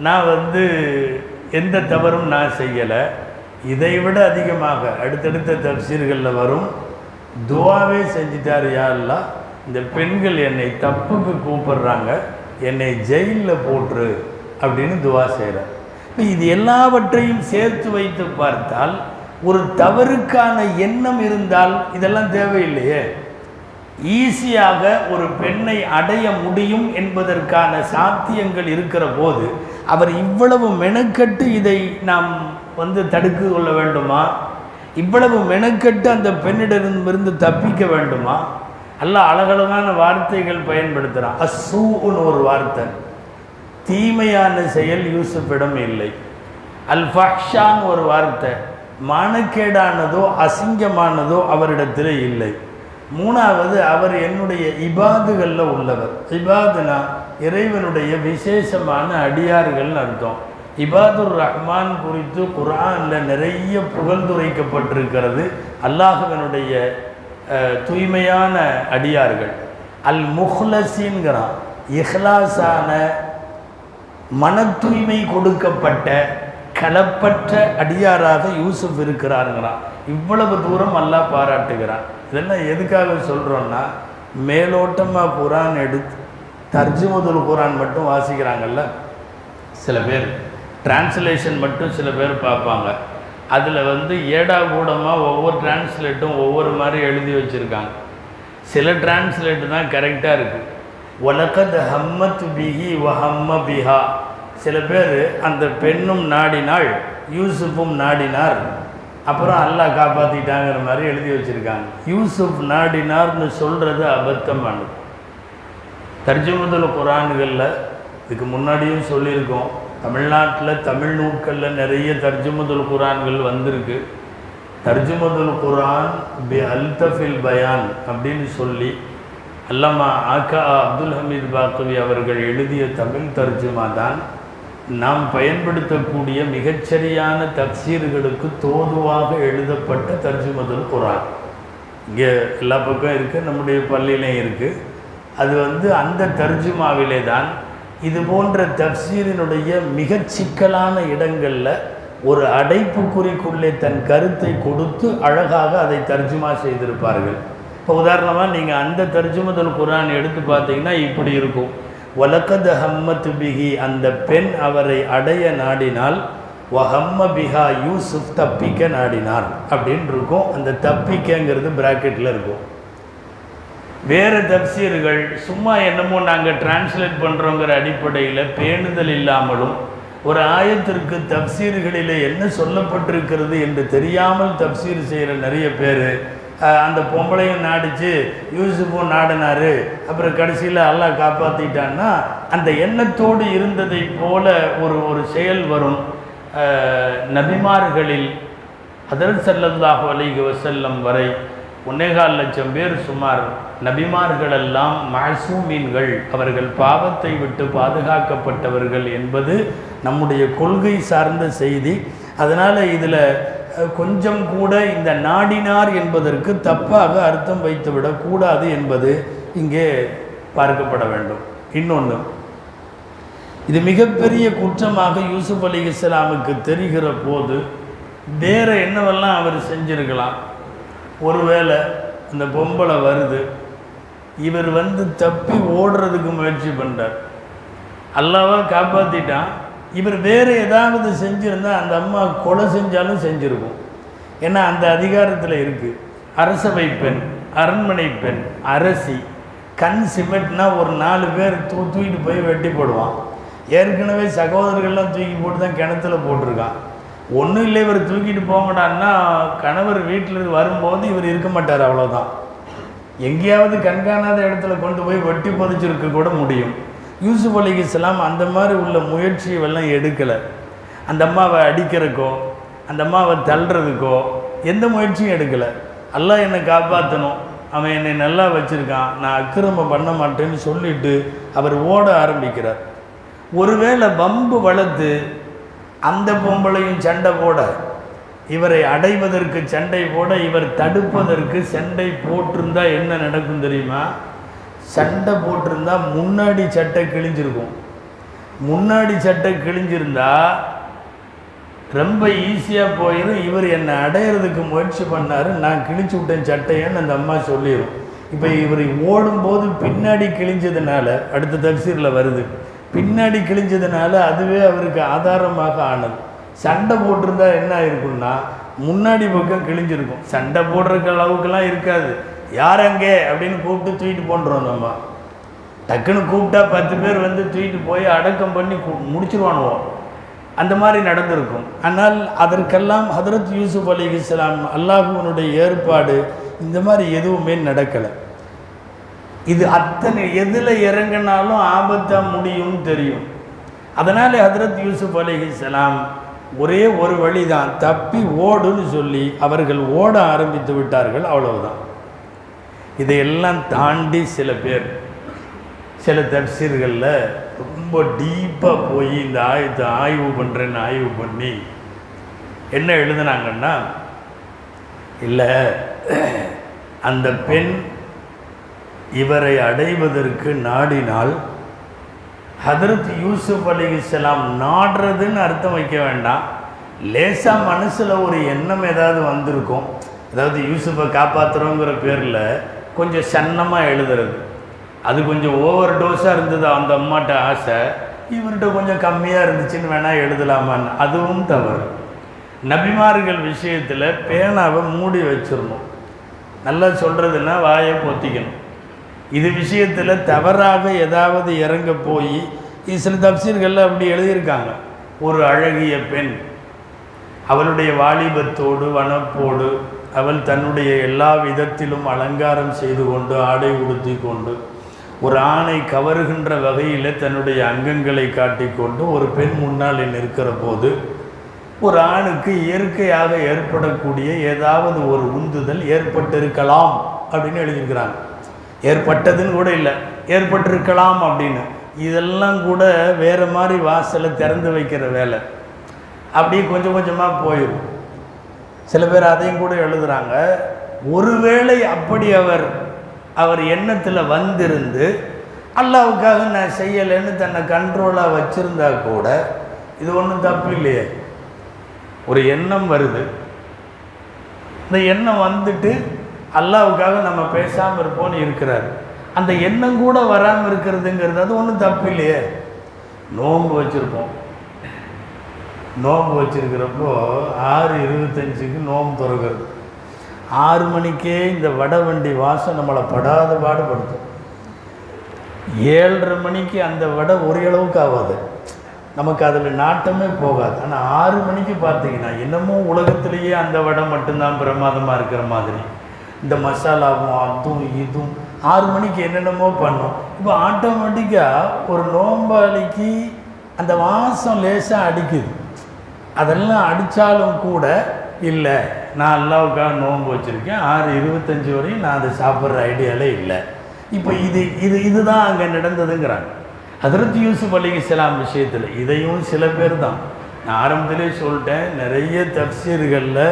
நான் வந்து எந்த தவறும் நான் செய்யலை. இதை விட அதிகமாக அடுத்தடுத்த தப்சீர்களில் வரும். துவாவே செஞ்சிட்டார் யாரெல்லாம் இந்த பெண்கள் என்னை தப்புக்கு கூப்பிடுறாங்க என்னை ஜெயிலில் போட்டுரு அப்படின்னு துவா செய்கிறார் இப்போ இது எல்லாவற்றையும் சேர்த்து வைத்து பார்த்தால் ஒரு தவறுக்கான எண்ணம் இருந்தால் இதெல்லாம் தேவையில்லையே. ஈஸியாக ஒரு பெண்ணை அடைய முடியும் என்பதற்கான சாத்தியங்கள் இருக்கிற போது அவர் இவ்வளவு மெனக்கட்டு இதை நாம் வந்து தடுத்து கொள்ள வேண்டுமா? இவ்வளவு மெனக்கட்டு அந்த பெண்ணிடமிருந்து தப்பிக்க வேண்டுமா? அல்ல அழகழகான வார்த்தைகள் பயன்படுத்துகிறான் அசூன்னு ஒரு வார்த்தை. தீமையான செயல் யூசுஃபிடம் இல்லை. அல் ஃபக்ஷான்னு ஒரு வார்த்தை. மானக்கேடானதோ அசிங்கமானதோ அவரிடத்தில் இல்லை. மூணாவது அவர் என்னுடைய இபாதுகளில் உள்ளவர். இபாதுனா இறைவனுடைய விசேஷமான அடியார்கள் அர்த்தம். இபாதுர் ரஹ்மான் குறித்து குரானில் நிறைய புகழ்ந்துரைக்கப்பட்டிருக்கிறது அல்லாஹுவனுடைய தூய்மையான அடியார்கள். அல் முஹ்லசின்கிறான் இஹ்லாஸான மன தூய்மை கொடுக்கப்பட்ட களப்பற்ற அடியாராக யூசுப் இருக்கிறாருங்கிறான் இவ்வளவு தூரம் அல்லாஹ் பாராட்டுகிறான். இதெல்லாம் எதுக்காக சொல்கிறோன்னா மேலோட்டமாக குரான் எடுத்து தர்ஜுமதுல் குரான் மட்டும் வாசிக்கிறாங்கல்ல? சில பேர். டிரான்ஸ்லேஷன் மட்டும் சில பேர் பார்ப்பாங்க. அதில் வந்து ஏடா கூடமாக ஒவ்வொரு டிரான்ஸ்லேட்டும் ஒவ்வொரு மாதிரி எழுதி வச்சுருக்காங்க. சில டிரான்ஸ்லேட்டு தான் கரெக்டாக இருக்குது உலகத் ஹம்மத் பிஹி வஹம்ம பிஹா. சில பேர் அந்த பெண்ணும் நாடினாள் யூசுஃபும் நாடினார். அப்புறம் அல்லாஹ் காப்பாற்றிட்டாங்கிற மாதிரி எழுதி வச்சுருக்காங்க. யூசுப் நாடினார்னு சொல்கிறது அபத்தமானது. தர்ஜமுதல் குரான்களில் இதுக்கு முன்னாடியும் சொல்லியிருக்கோம். தமிழ்நாட்டில் தமிழ் நூட்களில் நிறைய தர்ஜுமதுல் குரான்கள் வந்திருக்கு. தர்ஜுமதுல் குரான் பி அல்தஃபில் பயான் அப்படின்னு சொல்லி அல்லம்மா ஆக்கா அப்துல் ஹமீத் பாக்கவி அவர்கள் எழுதிய தமிழ் தர்ஜுமா தான் நாம் பயன்படுத்தக்கூடிய மிகச்சரியான தப்சீர்களுக்கு தோதுவாக எழுதப்பட்ட தர்ஜுமதுல் குரான். இங்கே எல்லா பக்கம் இருக்குது நம்முடைய பள்ளியிலையும் இருக்குது அது வந்து அந்த தர்ஜுமாவிலே தான் இது போன்ற தப்சீரினுடைய மிகச் சிக்கலான இடங்களில் ஒரு அடைப்புக்குறிக்குள்ளே தன் கருத்தை கொடுத்து அழகாக அதை தர்ஜுமா செய்திருப்பார்கள். இப்போ உதாரணமாக நீங்கள் அந்த தர்ஜுமதல் குரான் எடுத்து பார்த்தீங்கன்னா இப்படி இருக்கும். வலக்கத ஹம்மத் பிகி அந்த பெண் அவரை அடைய நாடினால் வஹம்ம பிஹா யூசுப் தப்பிக்க நாடினார் அப்படின்னு இருக்கும். அந்த தப்பிக்கங்கிறது பிராக்கெட்டில் இருக்கும். வேறு தப்சீர்கள் சும்மா என்னமோ நாங்கள் டிரான்ஸ்லேட் பண்ணுறோங்கிற அடிப்படையில் பேணுதல் இல்லாமலும் ஒரு ஆயத்திற்கு தப்சீர்களில் என்ன சொல்லப்பட்டிருக்கிறது என்று தெரியாமல் தப்சீர் செய்கிற நிறைய பேர் அந்த பொம்பளையும் நாடிச்சு யூசுஃபும் நாடினாரு அப்புறம் கடைசியில் அல்லா காப்பாற்றிட்டான்னா அந்த எண்ணத்தோடு இருந்ததை போல ஒரு ஒரு செயல் வரும். நபிமார்களில் அதர் ஸல்லல்லாஹு அலைஹி வசல்லம் வரை ஒன்னேகால் லட்சம் பேர் சுமார் நபிமார்களெல்லாம் மாசூமீன்கள். அவர்கள் பாவத்தை விட்டு பாதுகாக்கப்பட்டவர்கள் என்பது நம்முடைய கொள்கை சார்ந்த செய்தி. அதனால் இதில் கொஞ்சம் கூட இந்த நாடினார் என்பதற்கு தப்பாக அர்த்தம் வைத்துவிடக் கூடாது என்பது இங்கே பார்க்கப்பட வேண்டும். இன்னொன்று இது மிகப்பெரிய குற்றமாக யூசுப் அலி இஸ்லாமுக்கு தெரிகிற போது வேறு என்னவெல்லாம் அவர் செஞ்சிருக்கலாம்? ஒருவேளை அந்த பொம்பளை வருது இவர் வந்து தப்பி ஓடுறதுக்கு முயற்சி பண்ணுறார் அல்லாவா காப்பாற்றிட்டான் இவர் வேறு ஏதாவது செஞ்சுருந்தால் அந்த அம்மா கொலை செஞ்சாலும் செஞ்சுருக்கும். ஏன்னா அந்த அதிகாரத்தில் இருக்குது அரசவை பெண் அரண்மனை பெண் அரசி கண் சிமெண்ட்னா ஒரு நாலு பேர் தூ தூக்கிட்டு போய் வெட்டி போடுவான். ஏற்கனவே சகோதரர்கள்லாம் தூக்கி போட்டு தான் கிணத்துல போட்டிருக்கான். ஒன்றும் இல்லை இவர் தூக்கிட்டு போங்கடான்னா கணவர் வீட்டில் வரும்போது இவர் இருக்க மாட்டார் அவ்வளோதான் எங்கேயாவது கண்காணாத இடத்துல கொண்டு போய் வெட்டி புதைச்சிருக்க கூட முடியும். யூசுப் அலி இஸ்லாம் அந்த மாதிரி உள்ள முயற்சியெல்லாம் எடுக்கலை. அந்த அம்மாவை அடிக்கிறதுக்கோ அந்த அம்மாவை தள்ளுறதுக்கோ எந்த முயற்சியும் எடுக்கலை. எல்லாம் என்னை காப்பாற்றணும் அவன் என்னை நல்லா வச்சுருக்கான். நான் அக்கிரமம் பண்ண மாட்டேன்னு சொல்லிட்டு அவர் ஓட ஆரம்பிக்கிறார். ஒருவேளை வம்பு வளர்த்து அந்த பொம்பளையும் சண்டை போட இவரை அடைவதற்கு சண்டை போட இவர் தடுப்பதற்கு சண்டை போட்டிருந்தா என்ன நடக்கும் தெரியுமா? சண்டை போட்டிருந்தா முன்னாடி சட்டை கிழிஞ்சிருக்கும். முன்னாடி சட்டை கிழிஞ்சிருந்தா ரொம்ப ஈஸியாக போயிடும் இவர் என்னை அடையிறதுக்கு முயற்சி பண்ணார். நான் கிழிச்சு விட்டேன் சட்டையன்னு அந்த அம்மா சொல்லிடும் இப்போ இவர் ஓடும்போது பின்னாடி கிழிஞ்சதுனால அடுத்த தப்சீரில் வருது. பின்னாடி கிழிஞ்சதுனால அதுவே அவருக்கு ஆதாரமாக ஆனது. சண்டை போட்டிருந்தா என்ன ஆயிருக்கும்னா முன்னாடி பக்கம் கிழிஞ்சிருக்கும். சண்டை போடுறதுக்கு அளவுக்குலாம் இருக்காது. யார் அங்கே? அப்படின்னு கூப்பிட்டு தூக்கிட்டு போன்றோம் நம்ம. டக்குன்னு கூப்பிட்டா பத்து பேர் வந்து தூக்கிட்டு போய் அடக்கம் பண்ணி கு- முடிச்சிருவானுவோம் அந்த மாதிரி நடந்திருக்கும். ஆனால் அதற்கெல்லாம் ஹதரத் யூசுப் அலி இஸ்லாம் அல்லாஹுவனுடைய ஏற்பாடு இந்த மாதிரி எதுவுமே நடக்கலை. இது அத்தனை எதில் இறங்கினாலும் ஆபத்தாக முடியும்னு தெரியும். அதனால் ஹதரத் யூசுப் சலாம் ஒரே ஒரு வழி தான் தப்பி ஓடுன்னு சொல்லி அவர்கள் ஓட ஆரம்பித்து விட்டார்கள் அவ்வளவுதான். இதையெல்லாம் தாண்டி சில பேர் சில தப்சீர்களில் ரொம்ப டீப்பாக போய் இந்த ஆயத்தை ஆய்வு பண்ணுறேன்னு ஆய்வு பண்ணி என்ன எழுதுனாங்கன்னா இல்லை அந்த பெண் இவரை அடைவதற்கு நாடினால் ஹதரத் யூசுப் அலிஹிஸ்ஸலாம் நாடுறதுன்னு அர்த்தம் வைக்க வேண்டாம். லேசாக மனசில் ஒரு எண்ணம் ஏதாவது வந்திருக்கும். அதாவது யூசுஃபை காப்பாற்றுறோங்கிற பேரில் கொஞ்சம் சன்னமாக எழுதுறது. அது கொஞ்சம் ஓவர் டோஸாக இருந்தது அந்த அம்மாட்ட ஆசை. இவர்கிட்ட கொஞ்சம் கம்மியாக இருந்துச்சுன்னு வேணால் எழுதலாமான்னு. அதுவும் தவறு. நபிமார்கள் விஷயத்தில் பேனாவை மூடி வச்சிடணும். நல்லா சொல்கிறதுன்னா வாயை பொத்திக்கணும். இது விஷயத்தில் தவறாக ஏதாவது இறங்க போய் இது சில தப்சீர்களில் அப்படி எழுதியிருக்காங்க. ஒரு அழகிய பெண் அவளுடைய வாலிபத்தோடு வனப்போடு அவள் தன்னுடைய எல்லா விதத்திலும் அலங்காரம் செய்து கொண்டு ஆடை உடுத்தி கொண்டு ஒரு ஆணை கவருகின்ற வகையில் தன்னுடைய அங்கங்களை காட்டிக்கொண்டு ஒரு பெண் முன்னால் நிற்கிற போது ஒரு ஆணுக்கு இயற்கையாக ஏற்படக்கூடிய ஏதாவது ஒரு உந்துதல் ஏற்பட்டிருக்கலாம் அப்படின்னு எழுதியிருக்கிறாங்க. ஏற்பட்டதுன்னு கூட இல்லை. ஏற்பட்டிருக்கலாம் அப்படின்னு. இதெல்லாம் கூட வேறு மாதிரி வாசலை திறந்து வைக்கிற வேலை. அப்படியே கொஞ்சம் கொஞ்சமாக போயிடும் சில பேர் அதையும் கூட எழுதுகிறாங்க ஒருவேளை அப்படி அவர் அவர் எண்ணத்தில் வந்திருந்து அல்லாவுக்காக நான் செய்யலைன்னு தன்னை கண்ட்ரோலாக வச்சுருந்தா கூட இது ஒன்றும் தப்பு இல்லையே. ஒரு எண்ணம் வருது. இந்த எண்ணம் வந்துட்டு அல்லாவுக்காக நம்ம பேசாமல் இருப்போம்னு இருக்கிறார். அந்த எண்ணம் கூட வராமல் இருக்கிறதுங்கிறது அது ஒன்றும் தப்பு இல்லையே. நோன்பு வச்சுருப்போம். நோன்பு வச்சிருக்கிறப்போ ஆறு இருபத்தஞ்சுக்கு நோம்பு துறக்கிறது. ஆறு மணிக்கே இந்த வடை வண்டி வாசம் நம்மளை படாத பாடுபடுத்தும். ஏழரை மணிக்கு அந்த வடை ஒரே அளவுக்கு ஆகாது. நமக்கு அதில் நாட்டமே போகாது. ஆனால் ஆறு மணிக்கு பார்த்தீங்கன்னா இன்னமும் உலகத்திலேயே அந்த வடை மட்டும்தான் பிரமாதமாக இருக்கிற மாதிரி. இந்த மசாலாவும் அதுவும் இதுவும் ஆறு மணிக்கு என்னென்னமோ பண்ணோம். இப்போ ஆட்டோமேட்டிக்காக ஒரு நோம்பாளிக்கு அந்த வாசம் லேசாக அடிக்குது. அதெல்லாம் அடித்தாலும் கூட இல்லை. நான் அல்லாவுக்காக நோன்பு வச்சுருக்கேன். ஆறு இருபத்தஞ்சி வரையும் நான் அதை சாப்பிட்ற ஐடியாலே இல்லை. இப்போ இது இது இதுதான் அங்கே நடந்ததுங்கிறாங்க. ஹதரத் யூசுப் அலிங்க இஸ்லாம் விஷயத்தில் இதையும் சில பேர் தான். நான் ஆரம்பத்திலே சொல்லிட்டேன் நிறைய தப்சீர்களில்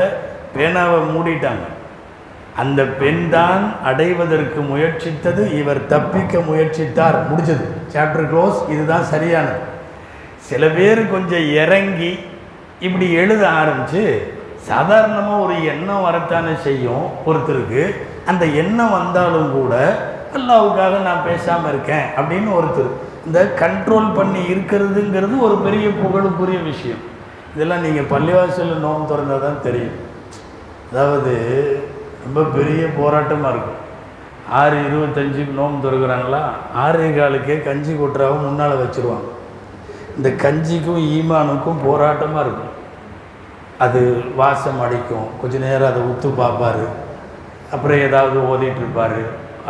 பேனாவை மூடிட்டாங்க. அந்த பெண் தான் அடைவதற்கு முயற்சித்தது இவர் தப்பிக்க முயற்சித்தார். முடிஞ்சது. சாப்டர் க்ளோஸ் இதுதான் சரியானது. சில பேர் கொஞ்சம் இறங்கி இப்படி எழுத ஆரம்பித்து சாதாரணமாக ஒரு எண்ணம் வரத்தானே செய்யும் ஒருத்தருக்கு. அந்த எண்ணம் வந்தாலும் கூட அல்லாவுக்காக நான் பேசாமல் இருக்கேன் அப்படின்னு ஒருத்தர். இந்த கண்ட்ரோல் பண்ணி இருக்கிறதுங்கிறது ஒரு பெரிய புகழுக்குரிய விஷயம். இதெல்லாம் நீங்கள் பள்ளிவாசலில் நோம் திறந்தால் தான் தெரியும். அதாவது ரொம்ப பெரிய போராட்டமாக இருக்கும் ஆறு இருபத்தஞ்சு நோம்பு திறக்கிறாங்களா? ஆறே காலுக்கே கஞ்சி கொட்டுறாவும் முன்னால் வச்சுருவாங்க. இந்த கஞ்சிக்கும் ஈமானுக்கும் போராட்டமாக இருக்கும் அது வாசம் அடிக்கும். கொஞ்ச நேரம் அதை உத்து பார்ப்பாரு. அப்புறம் ஏதாவது ஓதிட்டுருப்பார்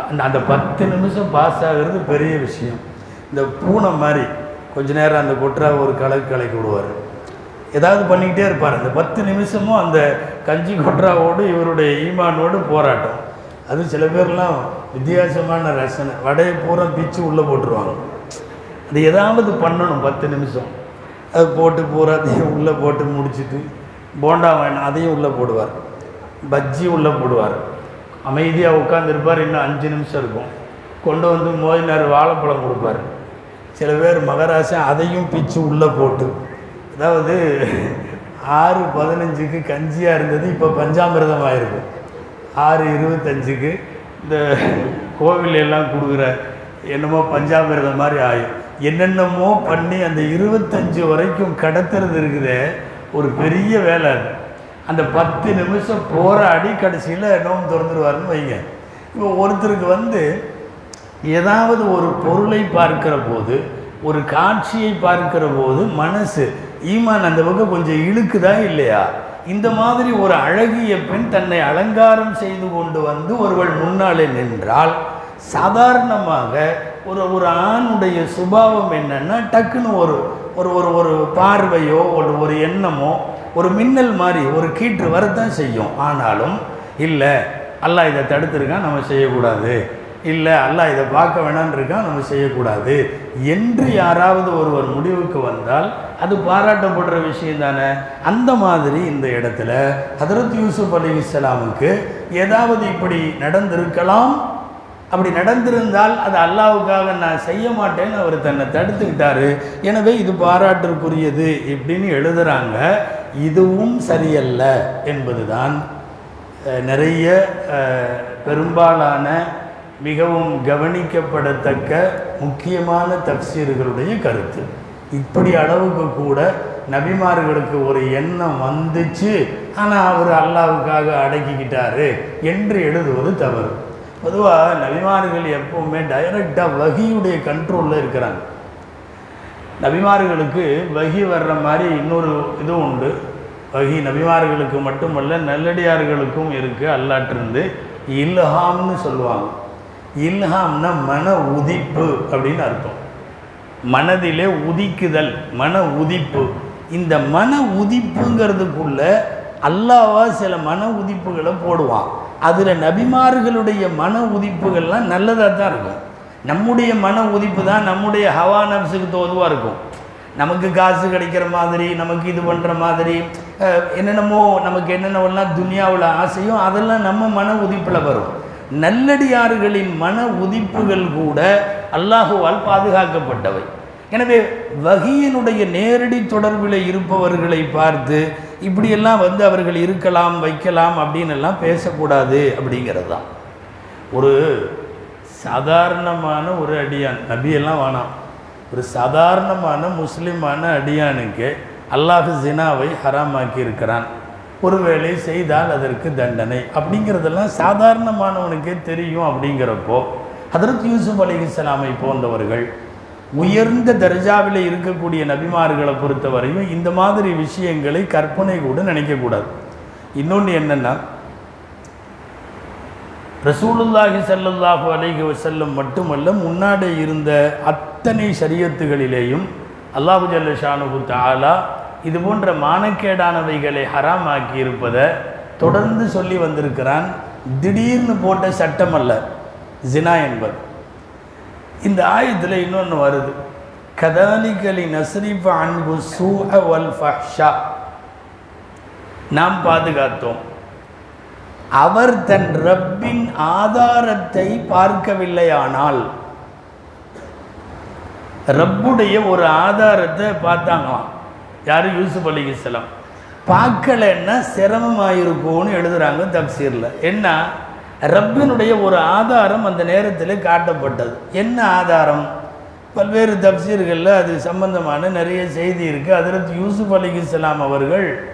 அந்த அந்த பத்து நிமிஷம் பாஸ் ஆகிறது பெரிய விஷயம். இந்த பூனை மாதிரி கொஞ்ச நேரம் அந்த கொட்டுறா ஒரு கலக்கு கலக்கி விடுவார். ஏதாவது பண்ணிக்கிட்டே இருப்பார். அந்த பத்து நிமிஷமும் அந்த கஞ்சி கொட்ராவோடு இவருடைய ஈமானோடு போராட்டம். அது சில பேர்லாம் வித்தியாசமான ரசனை. வடையை பூரா பிச்சு உள்ளே போட்டுருவாங்க. அது ஏதாவது பண்ணணும் பத்து நிமிஷம். அது போட்டு பூராத்தையும் உள்ளே போட்டு முடிச்சுட்டு போண்டா வேணும் அதையும் உள்ளே போடுவார். பஜ்ஜி உள்ளே போடுவார். அமைதியாக உட்காந்துருப்பார் இன்னும் அஞ்சு நிமிஷம் இருக்கும். கொண்டு வந்து மோதினார் வாழைப்பழம் கொடுப்பார். சில பேர் மகராசன் அதையும் பிச்சு உள்ளே போட்டு அதாவது ஆறு பதினஞ்சுக்கு கஞ்சியாக இருந்தது இப்போ பஞ்சாமிரதம் ஆயிருக்கு ஆறு இருபத்தஞ்சுக்கு இந்த கோவில் எல்லாம் கொடுக்குற என்னமோ பஞ்சாமிரதம் மாதிரி ஆயும் என்னென்னமோ பண்ணி அந்த இருபத்தஞ்சு வரைக்கும் கடத்துறது இருக்குதே ஒரு பெரிய வேலை அது. அந்த பத்து நிமிஷம் போராடி கடைசியில் நோம் திறந்துருவாருன்னு வைங்க. இப்போ ஒருத்தருக்கு வந்து ஏதாவது ஒரு பொருளை பார்க்கிற போது ஒரு காட்சியை பார்க்கிற போது மனசு ஈமான் அந்த பக்கம் கொஞ்சம் இழுக்குதா இல்லையா? இந்த மாதிரி ஒரு அழகிய பெண் தன்னை அலங்காரம் செய்து கொண்டு வந்து ஒருவள் முன்னாலே நின்றால் சாதாரணமாக ஒரு ஒரு ஆணுடைய சுபாவம் என்னன்னா டக்குன்னு ஒரு ஒரு ஒரு ஒரு பார்வையோ ஒரு ஒரு எண்ணமோ ஒரு மின்னல் மாதிரி ஒரு கீற்று வரத்தான் செய்யும். ஆனாலும் இல்லை அல்லாஹ் இதை தடுத்துருக்கான் நம்ம செய்யக்கூடாது. இல்லை அல்லாஹ் இதை பார்க்க வேணான்னு இருக்கான் நம்ம செய்யக்கூடாது. என்று யாராவது ஒருவர் முடிவுக்கு வந்தால் அது பாராட்டப்படுற விஷயம் தானே? அந்த மாதிரி இந்த இடத்துல ஹதரத் யூசுப் அலி இஸ்லாமுக்கு ஏதாவது இப்படி நடந்திருக்கலாம்? அப்படி நடந்திருந்தால் அது அல்லாவுக்காக நான் செய்ய மாட்டேன்னு அவர் தன்னை தடுத்துக்கிட்டாரு. எனவே இது பாராட்டிற்குரியது இப்படின்னு எழுதுறாங்க. இதுவும் சரியல்ல என்பதுதான் நிறைய பெரும்பாலான மிகவும் கவனிக்கப்படத்தக்க முக்கியமான தப்சீர்களுடைய கருத்து. இப்படி அளவுக்கு கூட நபிமார்களுக்கு ஒரு எண்ணம் வந்துச்சு. ஆனால் அவர் அல்லாவுக்காக அடக்கிக்கிட்டாரு என்று எழுதுவது தவறு. பொதுவாக நபிமார்கள் எப்பவுமே டைரக்டாக வகியுடைய கண்ட்ரோலில் இருக்கிறாங்க. நபிமார்களுக்கு வகி வர்ற மாதிரி இன்னொரு இது உண்டு. வகி நபிமார்களுக்கு மட்டுமல்ல நல்லடியார்களுக்கும் இருக்குது அல்லாட்டிருந்து. இல்ஹாம்னு சொல்லுவாங்க. இல்ஹாம்னா மன உதிப்பு அப்படின்னு அர்த்தம். மனதிலே உதிக்குதல் மன உதிப்பு. இந்த மன உதிப்புங்கிறதுக்குள்ள அல்லாவா சில மன உதிப்புகளை போடுவான். அதில் நபிமார்களுடைய மன உதிப்புகள்லாம் நல்லதாக தான் இருக்கும். நம்முடைய மன உதிப்பு தான் நம்முடைய ஹவா நப்ஸுக்கு தோதுவாக இருக்கும். நமக்கு காசு கிடைக்கிற மாதிரி நமக்கு இது பண்ணுற மாதிரி என்னென்னமோ நமக்கு என்னென்னவெல்லாம் துனியாவில் ஆசையும் அதெல்லாம் நம்ம மன உதிப்பில் வரும். நல்லடியார்களின் மன உதிப்புகள் கூட அல்லாஹுவால் பாதுகாக்கப்பட்டவை. எனவே வகியினுடைய நேரடி தொடர்பில் இருப்பவர்களை பார்த்து இப்படியெல்லாம் வந்து அவர்கள் இருக்கலாம் வைக்கலாம் அப்படின்னு எல்லாம் பேசக்கூடாது அப்படிங்கிறது தான் ஒரு சாதாரணமான ஒரு அடியான் நபியெல்லாம் வேணாம். ஒரு சாதாரணமான முஸ்லிமான அடியானுக்கு அல்லாஹு ஜினாவை ஹராமாக்கி இருக்கிறான் ஒருவேளை செய்தால் அதற்கு தண்டனை. அப்படிங்கிறதெல்லாம் சாதாரணமானவனுக்கே தெரியும் அப்படிங்கிறப்போ ஹதரத் யூசுப் அலிஹிஸ்லாமை போன்றவர்கள் உயர்ந்த தர்ஜாவில் இருக்கக்கூடிய நபிமார்களை பொறுத்தவரையும் இந்த மாதிரி விஷயங்களை கற்பனை கூட நினைக்கக்கூடாது. இன்னொன்று என்னென்னா ரசூலுல்லாஹி சல்லுல்லாஹு அலைஹி வஸல்லம் மட்டுமல்ல முன்னாடி இருந்த அத்தனை சரியத்துகளிலேயும் அல்லாஹு ஜல்ல ஷானுகு தாலா இது போன்ற மானக்கேடானவைகளை ஹராமாக்கி இருப்பதை தொடர்ந்து சொல்லி வந்திருக்கிறான் திடீர்னு போட்ட சட்டம் அல்ல ஜினா என்பது. இந்த ஆயத்தில் இன்னொன்று வருது. கதாலிகலி நஸ்ரிஃப அன்பு சூஹ வல் ஃபஹ்ஷா. நாம் பாதுகாத்தோம். அவர் தன் ரப்பின் ஆதாரத்தை பார்க்கவில்லையானால் ரப்புடைய ஒரு ஆதாரத்தை பார்த்தாங்களாம். யாரும் யூசுப் அலிகிஸ்லாம் பார்க்கலன்னா சிரமமாயிருக்கும்னு எழுதுகிறாங்க தப்சீரில். என்ன? ரப்பினுடைய ஒரு ஆதாரம் அந்த நேரத்தில் காட்டப்பட்டது. என்ன ஆதாரம்? பல்வேறு தப்சீர்களில் அது சம்பந்தமான நிறைய செய்தி இருக்குது அதில் யூசுப் அலிகிஸ்லாம் அவர்கள்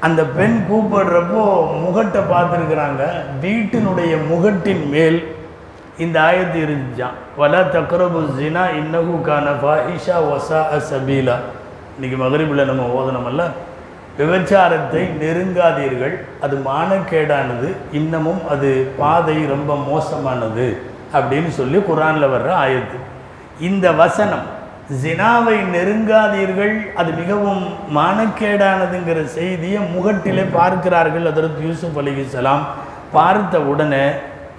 அந்த பெண் கூப்பிடுறப்போ முகட்டை பார்த்துருக்குறாங்க. வீட்டினுடைய முகட்டின் மேல் இந்த ஆயத்து இருந்துச்சான் வலா தக்ரபு ஜினா இன்னகு கான ஃபாஹிஷா வசா அசபீலா இன்றைக்கி இன்னைக்கு மகரிபில் நம்ம ஓதனமல்ல. விபச்சாரத்தை நெருங்காதீர்கள். அது மானக்கேடானது. இன்னமும் அது பாதை ரொம்ப மோசமானது அப்படின்னு சொல்லி குரானில் வர்ற ஆயத்து. இந்த வசனம் ஜினாவை நெருங்காதீர்கள். அது மிகவும் மானக்கேடானதுங்கிற செய்தியை முகட்டிலே பார்க்கிறார்கள் அதற்கு யூசுப் அலிகலாம் பார்த்த உடனே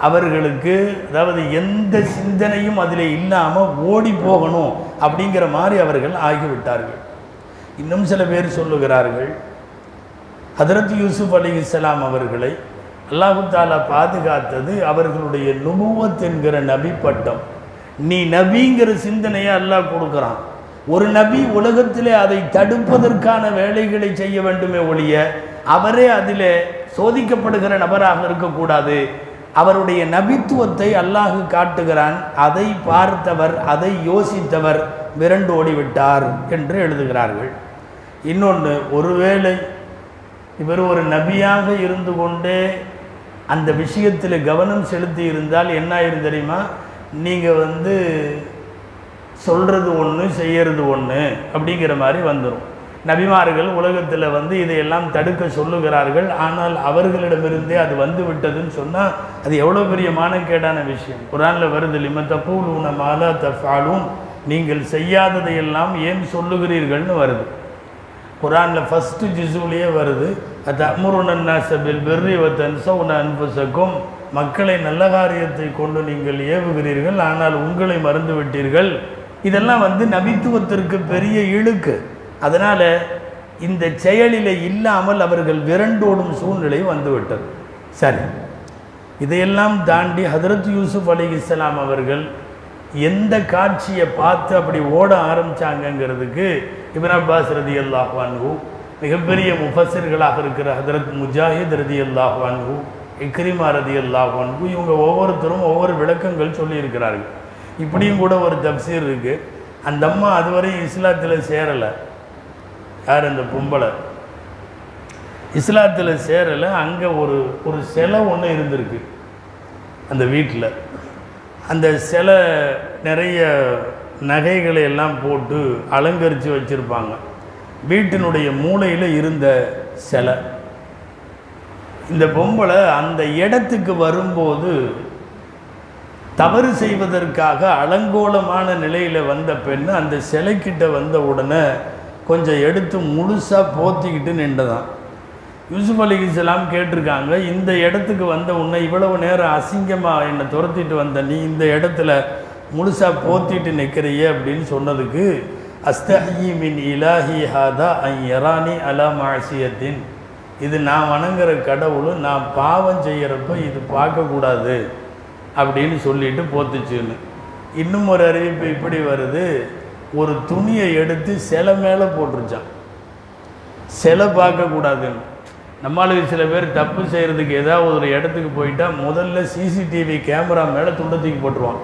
அவர்களுக்கு அதாவது எந்த சிந்தனையும் அதில் இல்லாமல் ஓடி போகணும் அப்படிங்கிற மாதிரி அவர்கள் ஆகிவிட்டார்கள். இன்னும் சில பேர் சொல்லுகிறார்கள் ஹதரத் யூசுப் அலி இஸ்லாம் அவர்களை அல்லாஹு தாலா பாதுகாத்தது அவர்களுடைய நுபுவத் என்கிற நபி பட்டம். நீ நபிங்கிற சிந்தனையை அல்லாஹ் கொடுக்குறான். ஒரு நபி உலகத்திலே அதை தடுப்பதற்கான வேலைகளை செய்ய வேண்டுமே ஒழிய அவரே அதில் சோதிக்கப்படுகிற நபராக இருக்கக்கூடாது. அவருடைய நபித்துவத்தை அல்லாஹு காட்டுகிறான். அதை பார்த்தவர் அதை யோசித்தவர் விரண்டு ஓடிவிட்டார் என்று எழுதுகிறார்கள். இன்னொன்று ஒருவேளை இவர் ஒரு நபியாக இருந்து கொண்டே அந்த விஷயத்தில் கவனம் செலுத்தி இருந்தால் என்ன ஆயிரும் தெரியுமா? நீங்கள் வந்து சொல்கிறது ஒன்று செய்கிறது ஒன்று அப்படிங்கிற மாதிரி வந்துடும் நபிமார்கள் உலகத்தில் வந்து இதையெல்லாம் தடுக்க சொல்லுகிறார்கள். ஆனால் அவர்களிடமிருந்தே அது வந்து விட்டதுன்னு சொன்னால் அது எவ்வளோ பெரிய மானக்கேடான விஷயம். குரானில் வருது லிம தப்பூலூன மாலா தஃபாலும் நீங்கள் செய்யாததையெல்லாம் ஏன் சொல்லுகிறீர்கள்னு வருது. குரானில் ஃபஸ்ட்டு ஜிசுலேயே வருது. அது அமுருனன்னாசபில் பெர்ரி வத்தன்சவுன அன்புசக்கும் மக்களை நல்ல காரியத்தை கொண்டு நீங்கள் ஏவுகிறீர்கள். ஆனால் உங்களை மறந்து விட்டீர்கள் இதெல்லாம் வந்து நபித்துவத்திற்கு பெரிய இழுக்கு. அதனால் இந்த செயலில் இல்லாமல் அவர்கள் விரண்டோடும் சூழ்நிலை வந்துவிட்டது. சரி. இதையெல்லாம் தாண்டி ஹதரத் யூசுப் அலி இஸ்லாம் அவர்கள் எந்த காட்சியை பார்த்து அப்படி ஓட ஆரம்பித்தாங்கங்கிறதுக்கு இபின் அப்பாஸ் ரதி அல்லாஹ் அன்ஹு மிகப்பெரிய முஃபஸர்களாக இருக்கிற ஹதரத் முஜாஹித் ரதி அல்லாஹ் அன்ஹு இக்ரிமா ரதி அல்லாஹ் அன்ஹு இவங்க ஒவ்வொருத்தரும் ஒவ்வொரு விளக்கங்கள் சொல்லியிருக்கிறார்கள். இப்படியும் கூட ஒரு தப்சீர் இருக்குது அந்த அம்மா அதுவரை இஸ்லாத்தில் சேரலை. யார் அந்த பொம்பளை? இஸ்லாத்தில் சேரலை. அங்கே ஒரு ஒரு சிலை ஒன்று இருந்திருக்கு. அந்த வீட்டில் அந்த சிலை நிறைய நகைகளை எல்லாம் போட்டு அலங்கரித்து வச்சுருப்பாங்க. வீட்டினுடைய மூளையில் இருந்த சிலை. இந்த பொம்பளை அந்த இடத்துக்கு வரும்போது தவறு செய்வதற்காக அலங்கோலமான நிலையில் வந்த பெண் அந்த சிலைக்கிட்ட வந்த உடனே கொஞ்சம் எடுத்து முழுசாக போத்திக்கிட்டு நின்றதான் யூசுப் அலி இஸ்லாம் கேட்டிருக்காங்க இந்த இடத்துக்கு வந்த உன்னை இவ்வளவு நேரம் அசிங்கமாக என்னை துரத்திட்டு வந்த நீ இந்த இடத்துல முழுசாக போத்திட்டு நிற்கிறியே அப்படின்னு சொன்னதுக்கு அஸ்தஹி மின் இலாஹி ஹாதா ஐ யரானி அலா மாசியத்தின். இது நான் வணங்குற கடவுளும் நான் பாவம் செய்கிறப்ப இது பார்க்கக்கூடாது அப்படின்னு சொல்லிட்டு போத்துச்சுன்னு. இன்னும் ஒரு அறிவிப்பு இப்படி வருது. ஒரு துணியை எடுத்து சிலை மேலே போட்டுருச்சான். சிலை பார்க்கக்கூடாதுன்னு. நம்மளுக்கு சில பேர் தப்பு செய்கிறதுக்கு ஏதாவது ஒரு இடத்துக்கு போயிட்டால் முதல்ல சிசிடிவி கேமரா மேலே துண்டை தூக்கி போட்டுருவான்.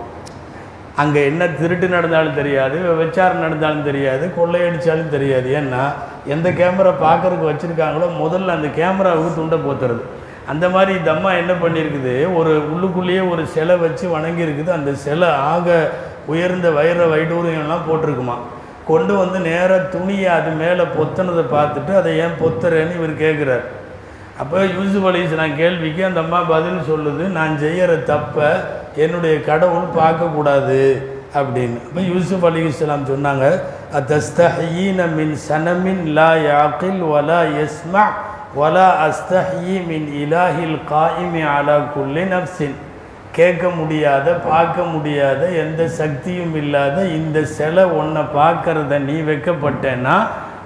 அங்கே என்ன திருட்டு நடந்தாலும் தெரியாது விபச்சாரம் நடந்தாலும் தெரியாது கொள்ளையடித்தாலும் தெரியாது. ஏன்னா எந்த கேமரா பார்க்குறதுக்கு வச்சுருக்காங்களோ முதல்ல அந்த கேமராவுக்கு துண்டை போத்துறது. அந்த மாதிரி இந்த அம்மா என்ன பண்ணியிருக்குது ஒரு உள்ளுக்குள்ளேயே ஒரு சிலை வச்சு வணங்கியிருக்குது. அந்த சிலை ஆக உயர்ந்த வைர வைடூரியம்லாம் போட்டிருக்குமா. கொண்டு வந்து நேராக துணியை அது மேலே பொத்துனதை பார்த்துட்டு அதை ஏன் பொத்துறேன்னு இவர் கேட்குறார் அப்போ யூசுப் அலிஸ்லாம் கேள்விக்கு அந்த அம்மா பதில் சொல்லுது நான் செய்கிற தப்பை என்னுடைய கடவுள் பார்க்கக்கூடாது. அப்படின்னு. அப்போ யூசுப் அலி இஸ்லாம் சொன்னாங்க அத்தஸ்தஹீன மின் சனமின் லா யாக்கில் வலா எஸ்மா வலா அஸ்தஹி மின் இலாஹில் காயிமி அலா குல்லி நப்சின் கேட்க முடியாத பார்க்க முடியாத எந்த சக்தியும் இல்லாத இந்த சிலை ஒன்றை பார்க்கறத நீ வைக்கப்பட்டேன்னா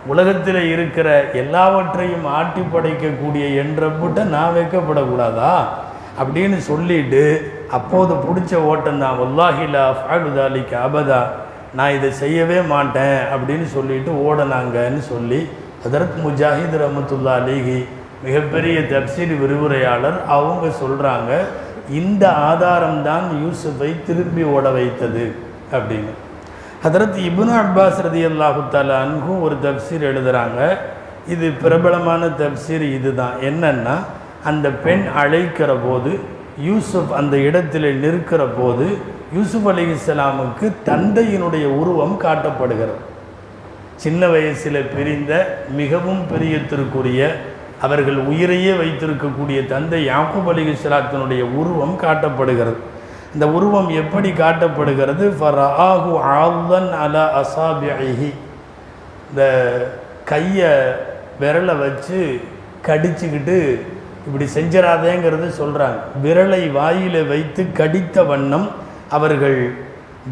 உலகத்தில் இருக்கிற எல்லாவற்றையும் ஆட்டி படைக்கக்கூடிய என்றப்பட்ட நான் வைக்கப்படக்கூடாதா? அப்படின்னு சொல்லிட்டு அப்போது பிடிச்ச ஓட்டம் தான் வல்லாஹிலா ஃபாடுதாலிக்கு அபதா நான் இதை செய்யவே மாட்டேன் அப்படின்னு சொல்லிட்டு ஓடனாங்கன்னு சொல்லி அதற்கு முஜாஹித் ரஹமத்துல்லா அலிஹி மிகப்பெரிய தப்சீர் விரிவுரையாளர் அவங்க சொல்கிறாங்க இந்த ஆதாரம்தான் யூசுஃபை திரும்பி ஓட வைத்தது அப்படின்னு. ஹதரத் இபுனு அப்பாஸ் ரதி அல்லாஹு அன்கும் ஒரு தப்சீர் எழுதுகிறாங்க இது பிரபலமான தப்சீர் இதுதான். என்னென்னா அந்த பெண் அழைக்கிற போது யூசுப் அந்த இடத்தில் நிற்கிற போது யூசுப் அலி இஸ்லாமுக்கு தந்தையினுடைய உருவம் காட்டப்படுகிறது. சின்ன வயசில் பிரிந்த மிகவும் பிரியத்திற்குரிய அவர்கள் உயிரையே வைத்திருக்கக்கூடிய தந்தை யாக்கூப் அலிகுஸ்லாத்தினுடைய உருவம் காட்டப்படுகிறது. இந்த உருவம் எப்படி காட்டப்படுகிறது? ஃபராஹு ஆவன் அல அசாபிஹி இந்த கையை விரலை வச்சு கடிச்சுக்கிட்டு இப்படி செஞ்சிடாதேங்கிறது சொல்கிறாங்க விரலை வாயில் வைத்து கடித்த வண்ணம் அவர்கள்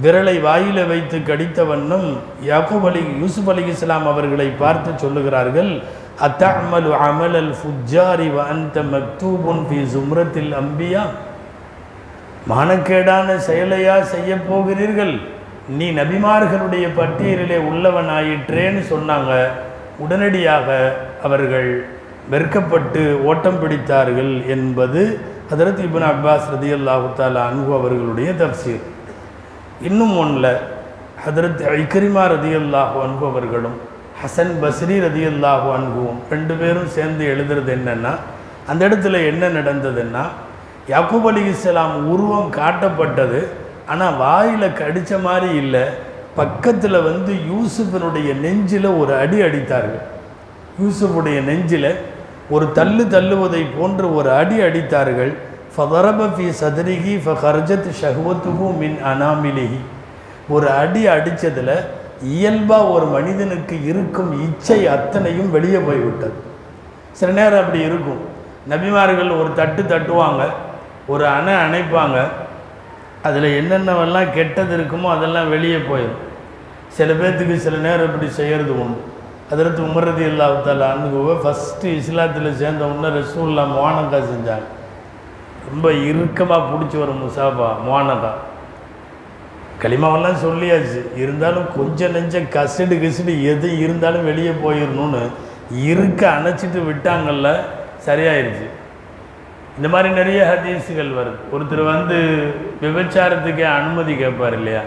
விரலை வாயில் வைத்து கடித்த வண்ணம் யாக்கூப் அலி யூசுப் அலி இஸ்லாம் அவர்களை பார்த்து சொல்லுகிறார்கள் அத்தமலு அமல் அல் ஃபுஜாரி வந்த மக்தூபுன் ஃபி சும்ரத்தில் அம்பியா? மானக்கேடான செயலையா செய்ய போகிறீர்கள்? நீ நபிமார்களுடைய பட்டியலிலே உள்ளவனாயிற்றேன்னு சொன்னாங்க. உடனடியாக அவர்கள் வெறுக்கப்பட்டு ஓட்டம் பிடித்தார்கள் என்பது ஹதரத் இபின் அப்பாஸ் ரதி தாலா அன்பு அவர்களுடைய தப்சீர். இன்னும் ஒன்றில் ஹதரத் ஐக்கரிமா ரதியல்லாஹு அன்பு அவர்களும் ஹசன் பஸ்ரி ரதியல்லாஹு அன்புவும் ரெண்டு பேரும் சேர்ந்து எழுதுறது என்னென்னா அந்த இடத்துல என்ன நடந்ததுன்னா யாக்கூப் அலி இஸ்லாம் உருவம் காட்டப்பட்டது ஆனால் வாயில் கடித்த மாதிரி இல்லை. பக்கத்தில் வந்து யூசுஃபினுடைய நெஞ்சில் ஒரு அடி அடித்தார்கள். யூசுஃபுடைய நெஞ்சில் ஒரு தள்ளு தள்ளுவதை போன்று ஒரு அடி அடித்தார்கள். ஃபதரபி சதரிகி ஃபர்ஜத் ஷஹ்வத்துகு மின் அனாமிலிஹி. ஒரு அடி அடித்ததில் இயல்பாக ஒரு மனிதனுக்கு இருக்கும் இச்சை அத்தனையும் வெளியே போய்விட்டது. சில நேரம் அப்படி இருக்கும். நபிமார்கள் ஒரு தட்டு தட்டுவாங்க. ஒரு அணை அணைப்பாங்க. அதில் என்னென்னவெல்லாம் கெட்டது இருக்குமோ அதெல்லாம் வெளியே போயிடும் சில பேர்த்துக்கு சில நேரம் இப்படி செய்கிறது உண்டு. அதற்கு உமரதி இல்லாத்தால் அணுகுவ ஃபஸ்ட்டு இஸ்லாத்தில் சேர்ந்த உடனே ரசூல்லா மோனக்கா செஞ்சாங்க. ரொம்ப இறுக்கமாக பிடிச்சி வரும் முசாபா மோனக்கா களிமாவெல்லாம் சொல்லியாச்சு. இருந்தாலும் கொஞ்சம் நெஞ்சம் கசடு கசடு எது இருந்தாலும் வெளியே போயிடணும்னு இருக்க அணைச்சிட்டு விட்டாங்கல்ல சரியாயிருச்சு. இந்த மாதிரி நிறைய ஹதீஸுகள் வருது. ஒருத்தர் வந்து விபச்சாரத்துக்கே அனுமதி கேட்பார் இல்லையா?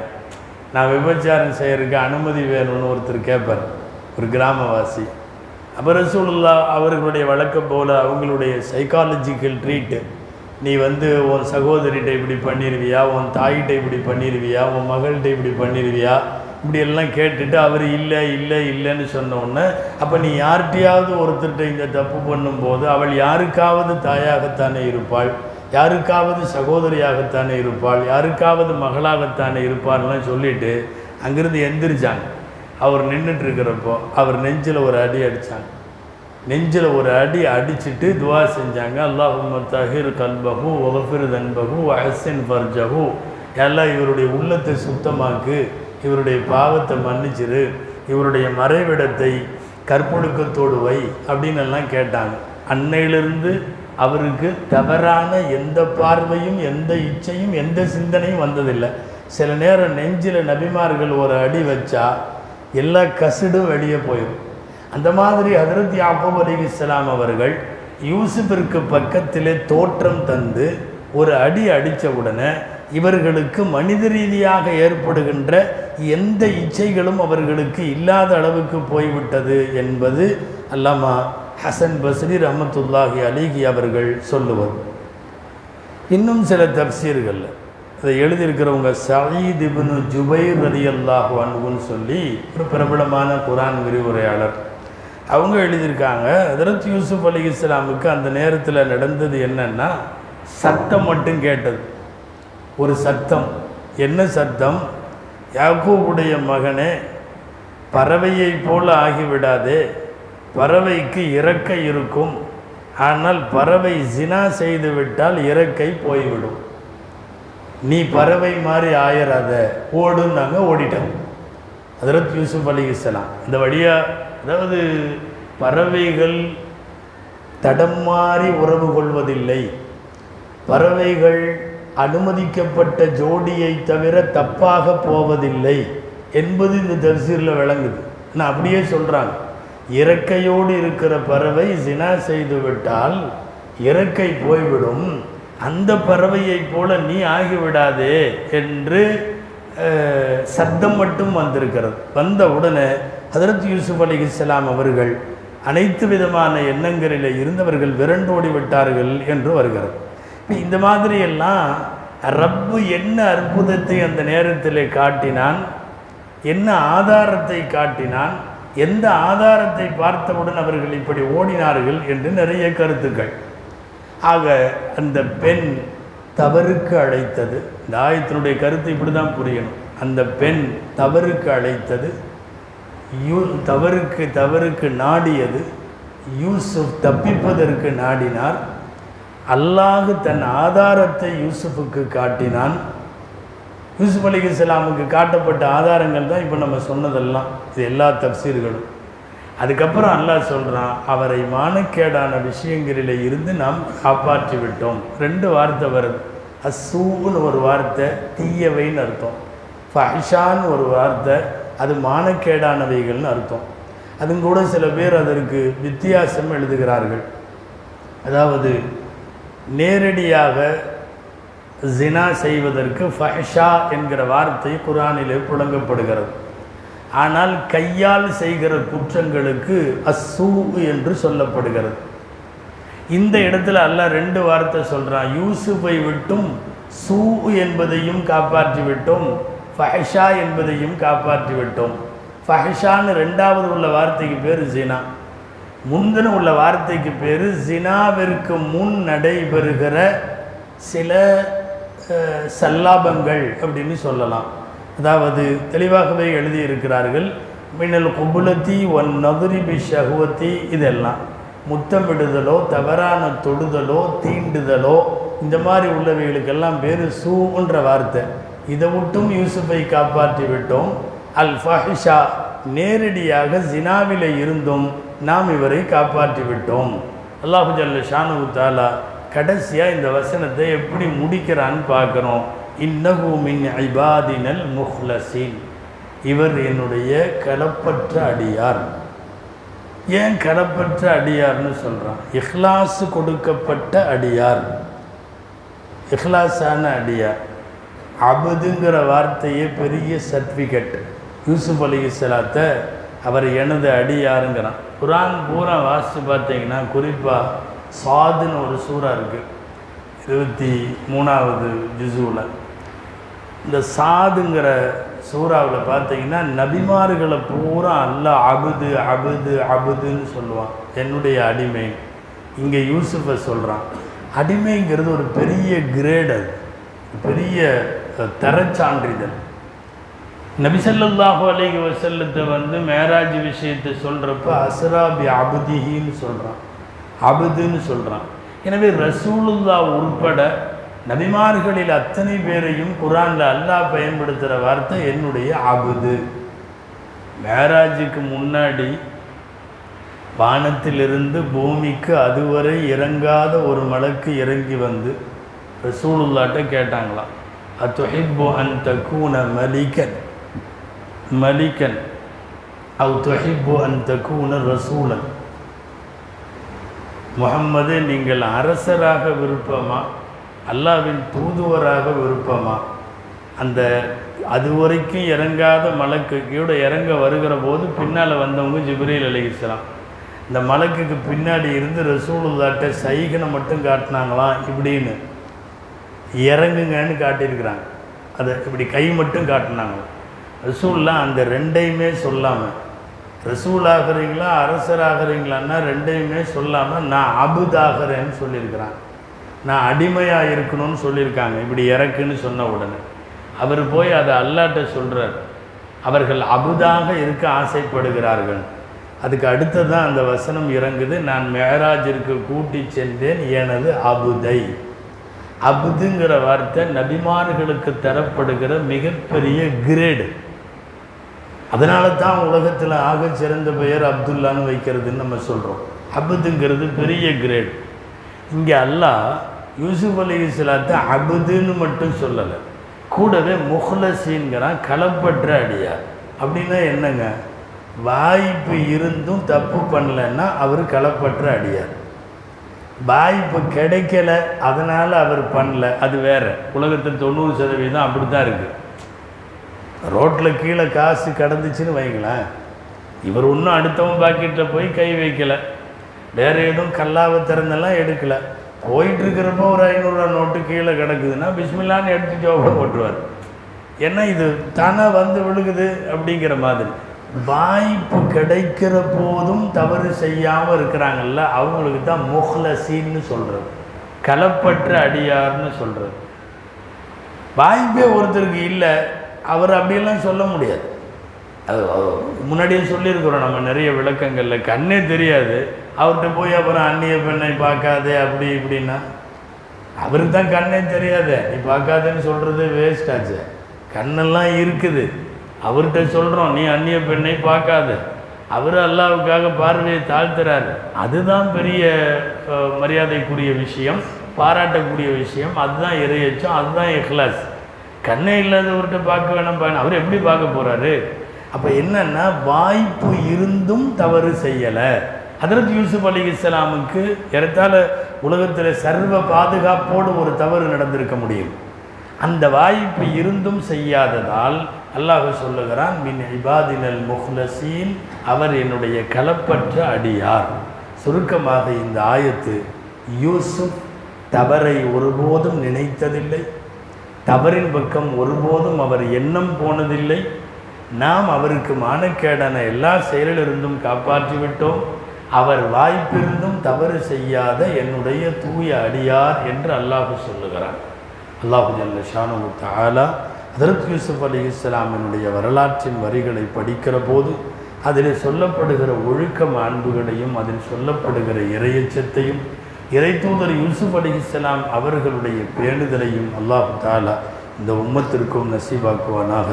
நான் விபச்சாரம் செய்கிறதுக்கு அனுமதி வேணும்னு ஒருத்தர் கேட்பார். ஒரு கிராமவாசி. அப்போ ரசூலுல்லா அவர்களுடைய வழக்கம் போல் அவங்களுடைய சைக்காலஜிக்கல் ட்ரீட்டு நீ வந்து உன் சகோதரிகிட்ட இப்படி பண்ணிடுவியா உன் தாயிட்ட இப்படி பண்ணிடுவியா உன் மகள்கிட்ட இப்படி பண்ணிடுவியா இப்படியெல்லாம் கேட்டுட்டு அவர் இல்லை இல்லை இல்லைன்னு சொன்னோடனே அப்போ நீ யார்கிட்டையாவது ஒருத்தர்கிட்ட இந்த தப்பு பண்ணும்போது அவள் யாருக்காவது தாயாகத்தானே இருப்பாள் யாருக்காவது சகோதரியாகத்தானே இருப்பாள் யாருக்காவது மகளாகத்தானே இருப்பாள்லாம் சொல்லிட்டு அங்கேருந்து எந்திரிச்சாங்க. அவர் நின்றுட்டு இருக்கிறப்போ அவர் நெஞ்சில் ஒரு அடி அடித்தாங்க நெஞ்சில் ஒரு அடி அடிச்சிட்டு துவா செஞ்சாங்க. அல்லாஹும்ம தஹிர் கல்பகு ஒஃபிர் தன்பகு அஹசின் ஃபர்ஜகு எல்லாம் இவருடைய உள்ளத்தை சுத்தமாக்கு. இவருடைய பாவத்தை மன்னிச்சிரு இவருடைய மறைவிடத்தை கற்பொழுக்கத்தோடு வை அப்படின்னு எல்லாம் கேட்டாங்க. அன்னையிலிருந்து அவருக்கு தவறான எந்த பார்வையும் எந்த இச்சையும் எந்த சிந்தனையும் வந்ததில்லை. சில நேரம் நெஞ்சில் நபிமார்கள் ஒரு அடி வச்சா எல்லா கசிடும் வெளியே போயிடும் அந்த மாதிரி ஹதரத் யாக்கூப் அலி இஸ்லாம் அவர்கள் யூசுஃபிற்கு பக்கத்திலே தோற்றம் தந்து ஒரு அடி அடித்த உடனே இவர்களுக்கு மனித ரீதியாக ஏற்படுகின்ற எந்த இச்சைகளும் அவர்களுக்கு இல்லாத அளவுக்கு போய்விட்டது என்பது அல்லாமா ஹசன் பஸ்ரி ரஹமத்துல்லாஹி அலிகி அவர்கள் சொல்லுவது இன்னும் சில தப்சீர்கள் அதை எழுதியிருக்கிறவங்க சயீத் இபுனு ஜுபைர் அலி அல்லாஹு அன்புன்னு சொல்லி ஒரு பிரபலமான குரான் விரிவுரையாளர். அவங்க எழுதியிருக்காங்க ஹதரத் யூசுப் அலி இஸ்லாமுக்கு அந்த நேரத்தில் நடந்தது என்னன்னா சத்தம் மட்டும் கேட்டது. ஒரு சத்தம். என்ன சத்தம்? யாக்கூபுடைய மகனே பறவையைப் போல ஆகிவிடாதே. பறவைக்கு இறக்கை இருக்கும். ஆனால் பறவை ஜினா செய்துவிட்டால் இறக்கை போய்விடும். நீ பறவை மாதிரி ஆயிராத. ஓடுன்னாங்க ஓடிட்டோம் அதரத் யூசுப் அலி இஸ்லாம் இந்த வழியாக அதாவது பறவைகள் தடம் மாறி உறவு கொள்வதில்லை. பறவைகள் அனுமதிக்கப்பட்ட ஜோடியை தவிர தப்பாக போவதில்லை என்பது இந்த தரிசீரில் விளங்குது. நான் அப்படியே சொல்கிறாங்க இறக்கையோடு இருக்கிற பறவை ஜினா செய்துவிட்டால் இறக்கை போய்விடும். அந்த பறவையைப் போல நீ ஆகிவிடாதே என்று சத்தம் மட்டும் வந்திருக்கிறது. வந்த உடனே ஹதரத் யூசுப் அலி இஸ்லாம் அவர்கள் அனைத்து விதமான எண்ணங்களில் இருந்தவர்கள் விரண்டோடி விட்டார்கள் என்று வருகிறது. இந்த மாதிரி எல்லாம் ரப்பு என்ன அற்புதத்தை அந்த நேரத்தில் காட்டினான்? என்ன ஆதாரத்தை காட்டினான்? எந்த ஆதாரத்தை பார்த்தவுடன் அவர்கள் இப்படி ஓடினார்கள் என்று நிறைய கருத்துக்கள். ஆக அந்த பெண் தவறுக்கு அழைத்தது. இந்த ஆயத்தினுடைய கருத்து இப்படி தான் புரியணும். அந்த பெண் தவறுக்கு அழைத்தது. யூ தவறுக்கு தவறுக்கு நாடியது. யூசுப் தப்பிப்பதற்கு நாடினார். அல்லாஹ் தன் ஆதாரத்தை யூசுஃபுக்கு காட்டினான். யூசுப் அலி இஸ்லாமுக்கு காட்டப்பட்ட ஆதாரங்கள் தான் இப்போ நம்ம சொன்னதெல்லாம். இது எல்லா தப்சீர்களும். அதுக்கப்புறம் அல்லாஹ் சொல்கிறான் அவரை மானக்கேடான விஷயங்களில் இருந்து நாம் காப்பாற்றி விட்டோம். ரெண்டு வார்த்தை வருது. அசூன்னு ஒரு வார்த்தை தீயவைன்னு அர்த்தம். ஃபஹிஷான்னு ஒரு வார்த்தை அது மானக்கேடானவைகள்னு அர்த்தம். அதுங்கூட சில பேர் அதற்கு வித்தியாசம் எழுதுகிறார்கள். அதாவது நேரடியாக ஜினா செய்வதற்கு ஃபஹ்ஷா என்கிற வார்த்தை குரானிலே புழங்கப்படுகிறது. ஆனால் கையால் செய்கிற குற்றங்களுக்கு அசூ என்று சொல்லப்படுகிறது. இந்த இடத்துல அல்லாஹ் ரெண்டு வார்த்தை சொல்கிறான் யூசுஃபை விட்டும் சூ என்பதையும் காப்பாற்றி விட்டோம். ஃபஹஷா என்பதையும் காப்பாற்றி விட்டோம். ஃபஹஷான்னு ரெண்டாவது உள்ள வார்த்தைக்கு பேர் ஜினா. முந்தின உள்ள வார்த்தைக்கு பேர் ஜினாவிற்கு முன் நடைபெறுகிற சில சல்லாபங்கள் அப்படின்னு சொல்லலாம். அதாவது தெளிவாகவே எழுதியிருக்கிறார்கள் மின்னல் குபுலத்தி ஒன் நதுரிபி ஷகுவத்தி இதெல்லாம். முத்தமிடுதலோ தவறான தொடுதலோ தீண்டுதலோ இந்த மாதிரி உள்ளவைகளுக்கெல்லாம் பேர் சூன்ற வார்த்தை. இதை விட்டும் யூசுஃபை காப்பாற்றி விட்டோம். அல் ஃபஹிஷா நேரடியாக ஜினாவிலே இருந்தும் நாம் இவரை காப்பாற்றி விட்டோம் அல்லாஹு ஜல்ல ஷானு தாலா கடைசியாக இந்த வசனத்தை எப்படி முடிக்கிறான்னு பார்க்குறோம். இன்னஹு மின் ஐபாதினல் முஹ்லசீன். இவர் என்னுடைய களப்பற்ற அடியார். ஏன் களப்பற்ற அடியார்னு சொல்கிறான் இஹ்லாஸு கொடுக்கப்பட்ட அடியார். இஹ்லாஸான அடியார். அபுதுங்கிற வார்த்தையே பெரிய சர்டிஃபிகேட் யூசுப் அலி இஸ்லாத்தை அவர் எனது அடியாருங்கிறான் குரான் பூரா வாசித்து பார்த்தீங்கன்னா குறிப்பாக சாதுன்னு ஒரு சூறா இருக்குது இருபத்தி மூணாவது ஜிசுவில் இந்த சாதுங்கிற சூறாவில் பார்த்தீங்கன்னா நபிமார்களை பூரா அல்ல அபுது அபுது அபுதுன்னு சொல்லுவான். என்னுடைய அடிமை. இங்கே யூசுஃபை சொல்கிறான் அடிமைங்கிறது ஒரு பெரிய கிரேட் அது. பெரிய தரச்சான்றிதழ். நபிசல்லாஹு அலைஹி வஸல்லத்தை வந்து மேராஜ் விஷயத்தை சொல்கிறப்ப அஸ்ராபி அபுதிஹின்னு சொல்கிறான் அபுதுன்னு சொல்கிறான் எனவே ரசூலுல்லா உட்பட நபிமார்களில் அத்தனை பேரையும் குரானில் அல்லாஹ் பயன்படுத்துகிற வார்த்தை என்னுடைய அபுது. மேராஜுக்கு முன்னாடி வானத்திலிருந்து பூமிக்கு அதுவரை இறங்காத ஒரு மலக்கு இறங்கி வந்து ரசூலுல்லாட்ட கேட்டாங்களாம் அத்துஹிப்பு அன் தக்கூன மலிகன்? மலிக்கன் அவ் துஹிப்பு அன் தக்கூன ரசூலன் முகம்மது நீங்கள் அரசராக விருப்பமா? அல்லாவின் தூதுவராக விருப்பமா? அந்த அது வரைக்கும் இறங்காத மலக்கு கூட இறங்க வருகிற போது பின்னால் வந்தவங்க ஜிப்ரீல் அலைஹிஸ்ஸலாம் இந்த மலக்குக்கு பின்னாடி இருந்து ரசூலுல்லாட்ட சைகனை மட்டும் காட்டினாங்களாம் இப்படின்னு. இறங்குங்கன்னு காட்டியிருக்கிறாங்க. அதை இப்படி கை மட்டும் காட்டினாங்க. ரசூல்லாம் அந்த ரெண்டையுமே சொல்லாமல் ரசூல் ஆகிறீங்களா அரசர் ஆகிறீங்களான்னா ரெண்டையுமே சொல்லாமல் நான் அபுதாகிறேன்னு சொல்லியிருக்கிறான். நான் அடிமையாக இருக்கணும்னு சொல்லியிருக்காங்க இப்படி இறக்குன்னு சொன்ன உடனே. அவர் போய் அதை அல்லாட்ட சொல்கிறார் அவர்கள் அபுதாக இருக்க ஆசைப்படுகிறார்கள். அதுக்கு அடுத்ததான் அந்த வசனம் இறங்குது நான் மேராஜிற்கு கூட்டி சென்றேன் எனது அபுதை. அபுதுங்கிற வார்த்தை நபிமார்களுக்கு தரப்படுகிற மிகப்பெரிய கிரேடு அதனால தான் உலகத்தில் ஆக சிறந்த பெயர் அப்துல்லான்னு வைக்கிறதுன்னு நம்ம சொல்கிறோம் அபுதுங்கிறது பெரிய கிரேட் இங்கே அல்லா யூசுப் அலி இஸ்லாத்தை அபுதுன்னு மட்டும் சொல்லலை. கூடவே முஹ்லசின்கிறான் களப்பற்ற அடியார். அப்படின்னா என்னங்க? வாய்ப்பு இருந்தும் தப்பு பண்ணலைன்னா அவர் களப்பற்ற அடியார். வாய்ப்பு கிடைக்கல அதனால் அவர் பண்ணல. அது வேறு. உலகத்தில் தொண்ணூறு சதவீதம் அப்படி தான் இருக்குது ரோட்டில் கீழே காசு கடந்துச்சுன்னு வைங்களேன். இவர் ஒன்றும் அடுத்தவன் பாக்கெட்டில் போய் கை வைக்கலை. வேறு எதுவும் கல்லாவை திறந்தெல்லாம் எடுக்கலை. போயிட்டுருக்கிறப்போ ஒரு ஐநூறுரூவா நோட்டு கீழே கிடக்குதுன்னா பிஸ்மில்லான்னு எடுத்து ஜோபை போட்டுருவார். ஏன்னா இது? தானாக வந்து விழுகுது அப்படிங்கிற மாதிரி. வாய்ப்பு கிடைக்கிற போதும் தவறு செய்யாமல் இருக்கிறாங்கல்ல அவங்களுக்கு தான் முஹ்லசின்னு சொல்கிறது களப்பற்ற அடியார்னு சொல்கிறது வாய்ப்பே ஒருத்தருக்கு இல்லை. அவர் அப்படியெல்லாம் சொல்ல முடியாது. அது முன்னாடியே சொல்லியிருக்கிறோம் நம்ம நிறைய விளக்கங்களில். கண்ணே தெரியாது. அவர்கிட்ட போய் அப்புறம் அந்நிய பெண்ணை பார்க்காதே? அப்படி இப்படின்னா. அவருக்கு தான் கண்ணே தெரியாதே. நீ பார்க்காதேன்னு சொல்கிறது வேஸ்ட் ஆச்சு. கண்ணெல்லாம் இருக்குது. அவர்கிட்ட சொல்கிறோம் நீ அந்நிய பெண்ணை பார்க்காத. அவர் அல்லாவுக்காக பார்வையை தாழ்த்துறாரு. அதுதான் பெரிய மரியாதைக்குரிய விஷயம் பாராட்டக்கூடிய விஷயம். அதுதான் இறையச்சம் அதுதான் இஹ்லாஸ். கண்ணே இல்லாதவர்கிட்ட பார்க்க வேணாம் அவர் எப்படி பார்க்க போகிறாரு அப்போ என்னன்னா வாய்ப்பு இருந்தும் தவறு செய்யலை. ஹதரத் யூசுப் அலி இஸ்லாமுக்கு ஏறத்தால் உலகத்தில் சர்வ பாதுகாப்போடு ஒரு தவறு நடந்திருக்க முடியும். அந்த வாய்ப்பு இருந்தும் செய்யாததால் அல்லாஹ் சொல்லுகிறான் மின் இபாதினல் முஹ்லசீன் அவர் என்னுடைய களப்பற்ற அடியார். சுருக்கமாக இந்த ஆயத்து யூசுப் தவறை ஒருபோதும் நினைத்ததில்லை தவறின் பக்கம் ஒருபோதும் அவர் எண்ணம் போனதில்லை. நாம் அவருக்கு மானக்கேடான எல்லா செயலிலிருந்தும் காப்பாற்றிவிட்டோம். அவர் வாய்ப்பிருந்தும் தவறு செய்யாத என்னுடைய தூய அடியார் என்று அல்லாஹு சொல்லுகிறார். அல்லாஹு ஜல்ல ஷானு தாலா ஹதரத் யூசுப் அலி இஸ்லாமினுடைய வரலாற்றின் வரிகளை படிக்கிற போது அதில் சொல்லப்படுகிற ஒழுக்க மாண்புகளையும் அதில் சொல்லப்படுகிற இறையச்சத்தையும் இறை தூதர் யூசுப் அலி இஸ்லாம் அவர்களுடைய பேணுதலையும் அல்லாஹு தாலா இந்த உம்மத்திற்கும் நசீபாக்குவானாக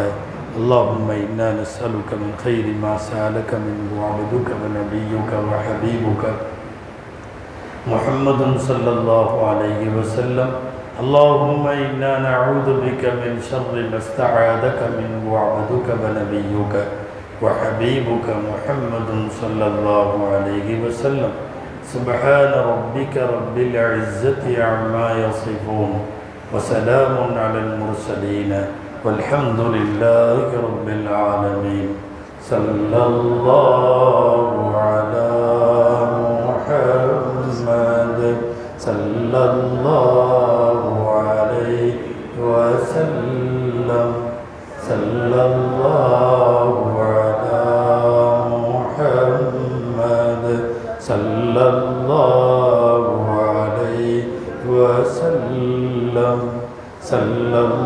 اللهم إنا نسألك من خير ما سألك منه عبدك ونبيك وحبيبك محمد صلى الله عليه وسلم اللهم إنا نعوذ بك من شر ما استعاذك منه عبدك ونبيك وحبيبك محمد صلى الله عليه وسلم سبحان ربك رب العزة عما يصفون وسلام على المرسلين والحمد لله رب العالمين. صلى الله على محمد صلى الله عليه وسلم. صلى الله sallam.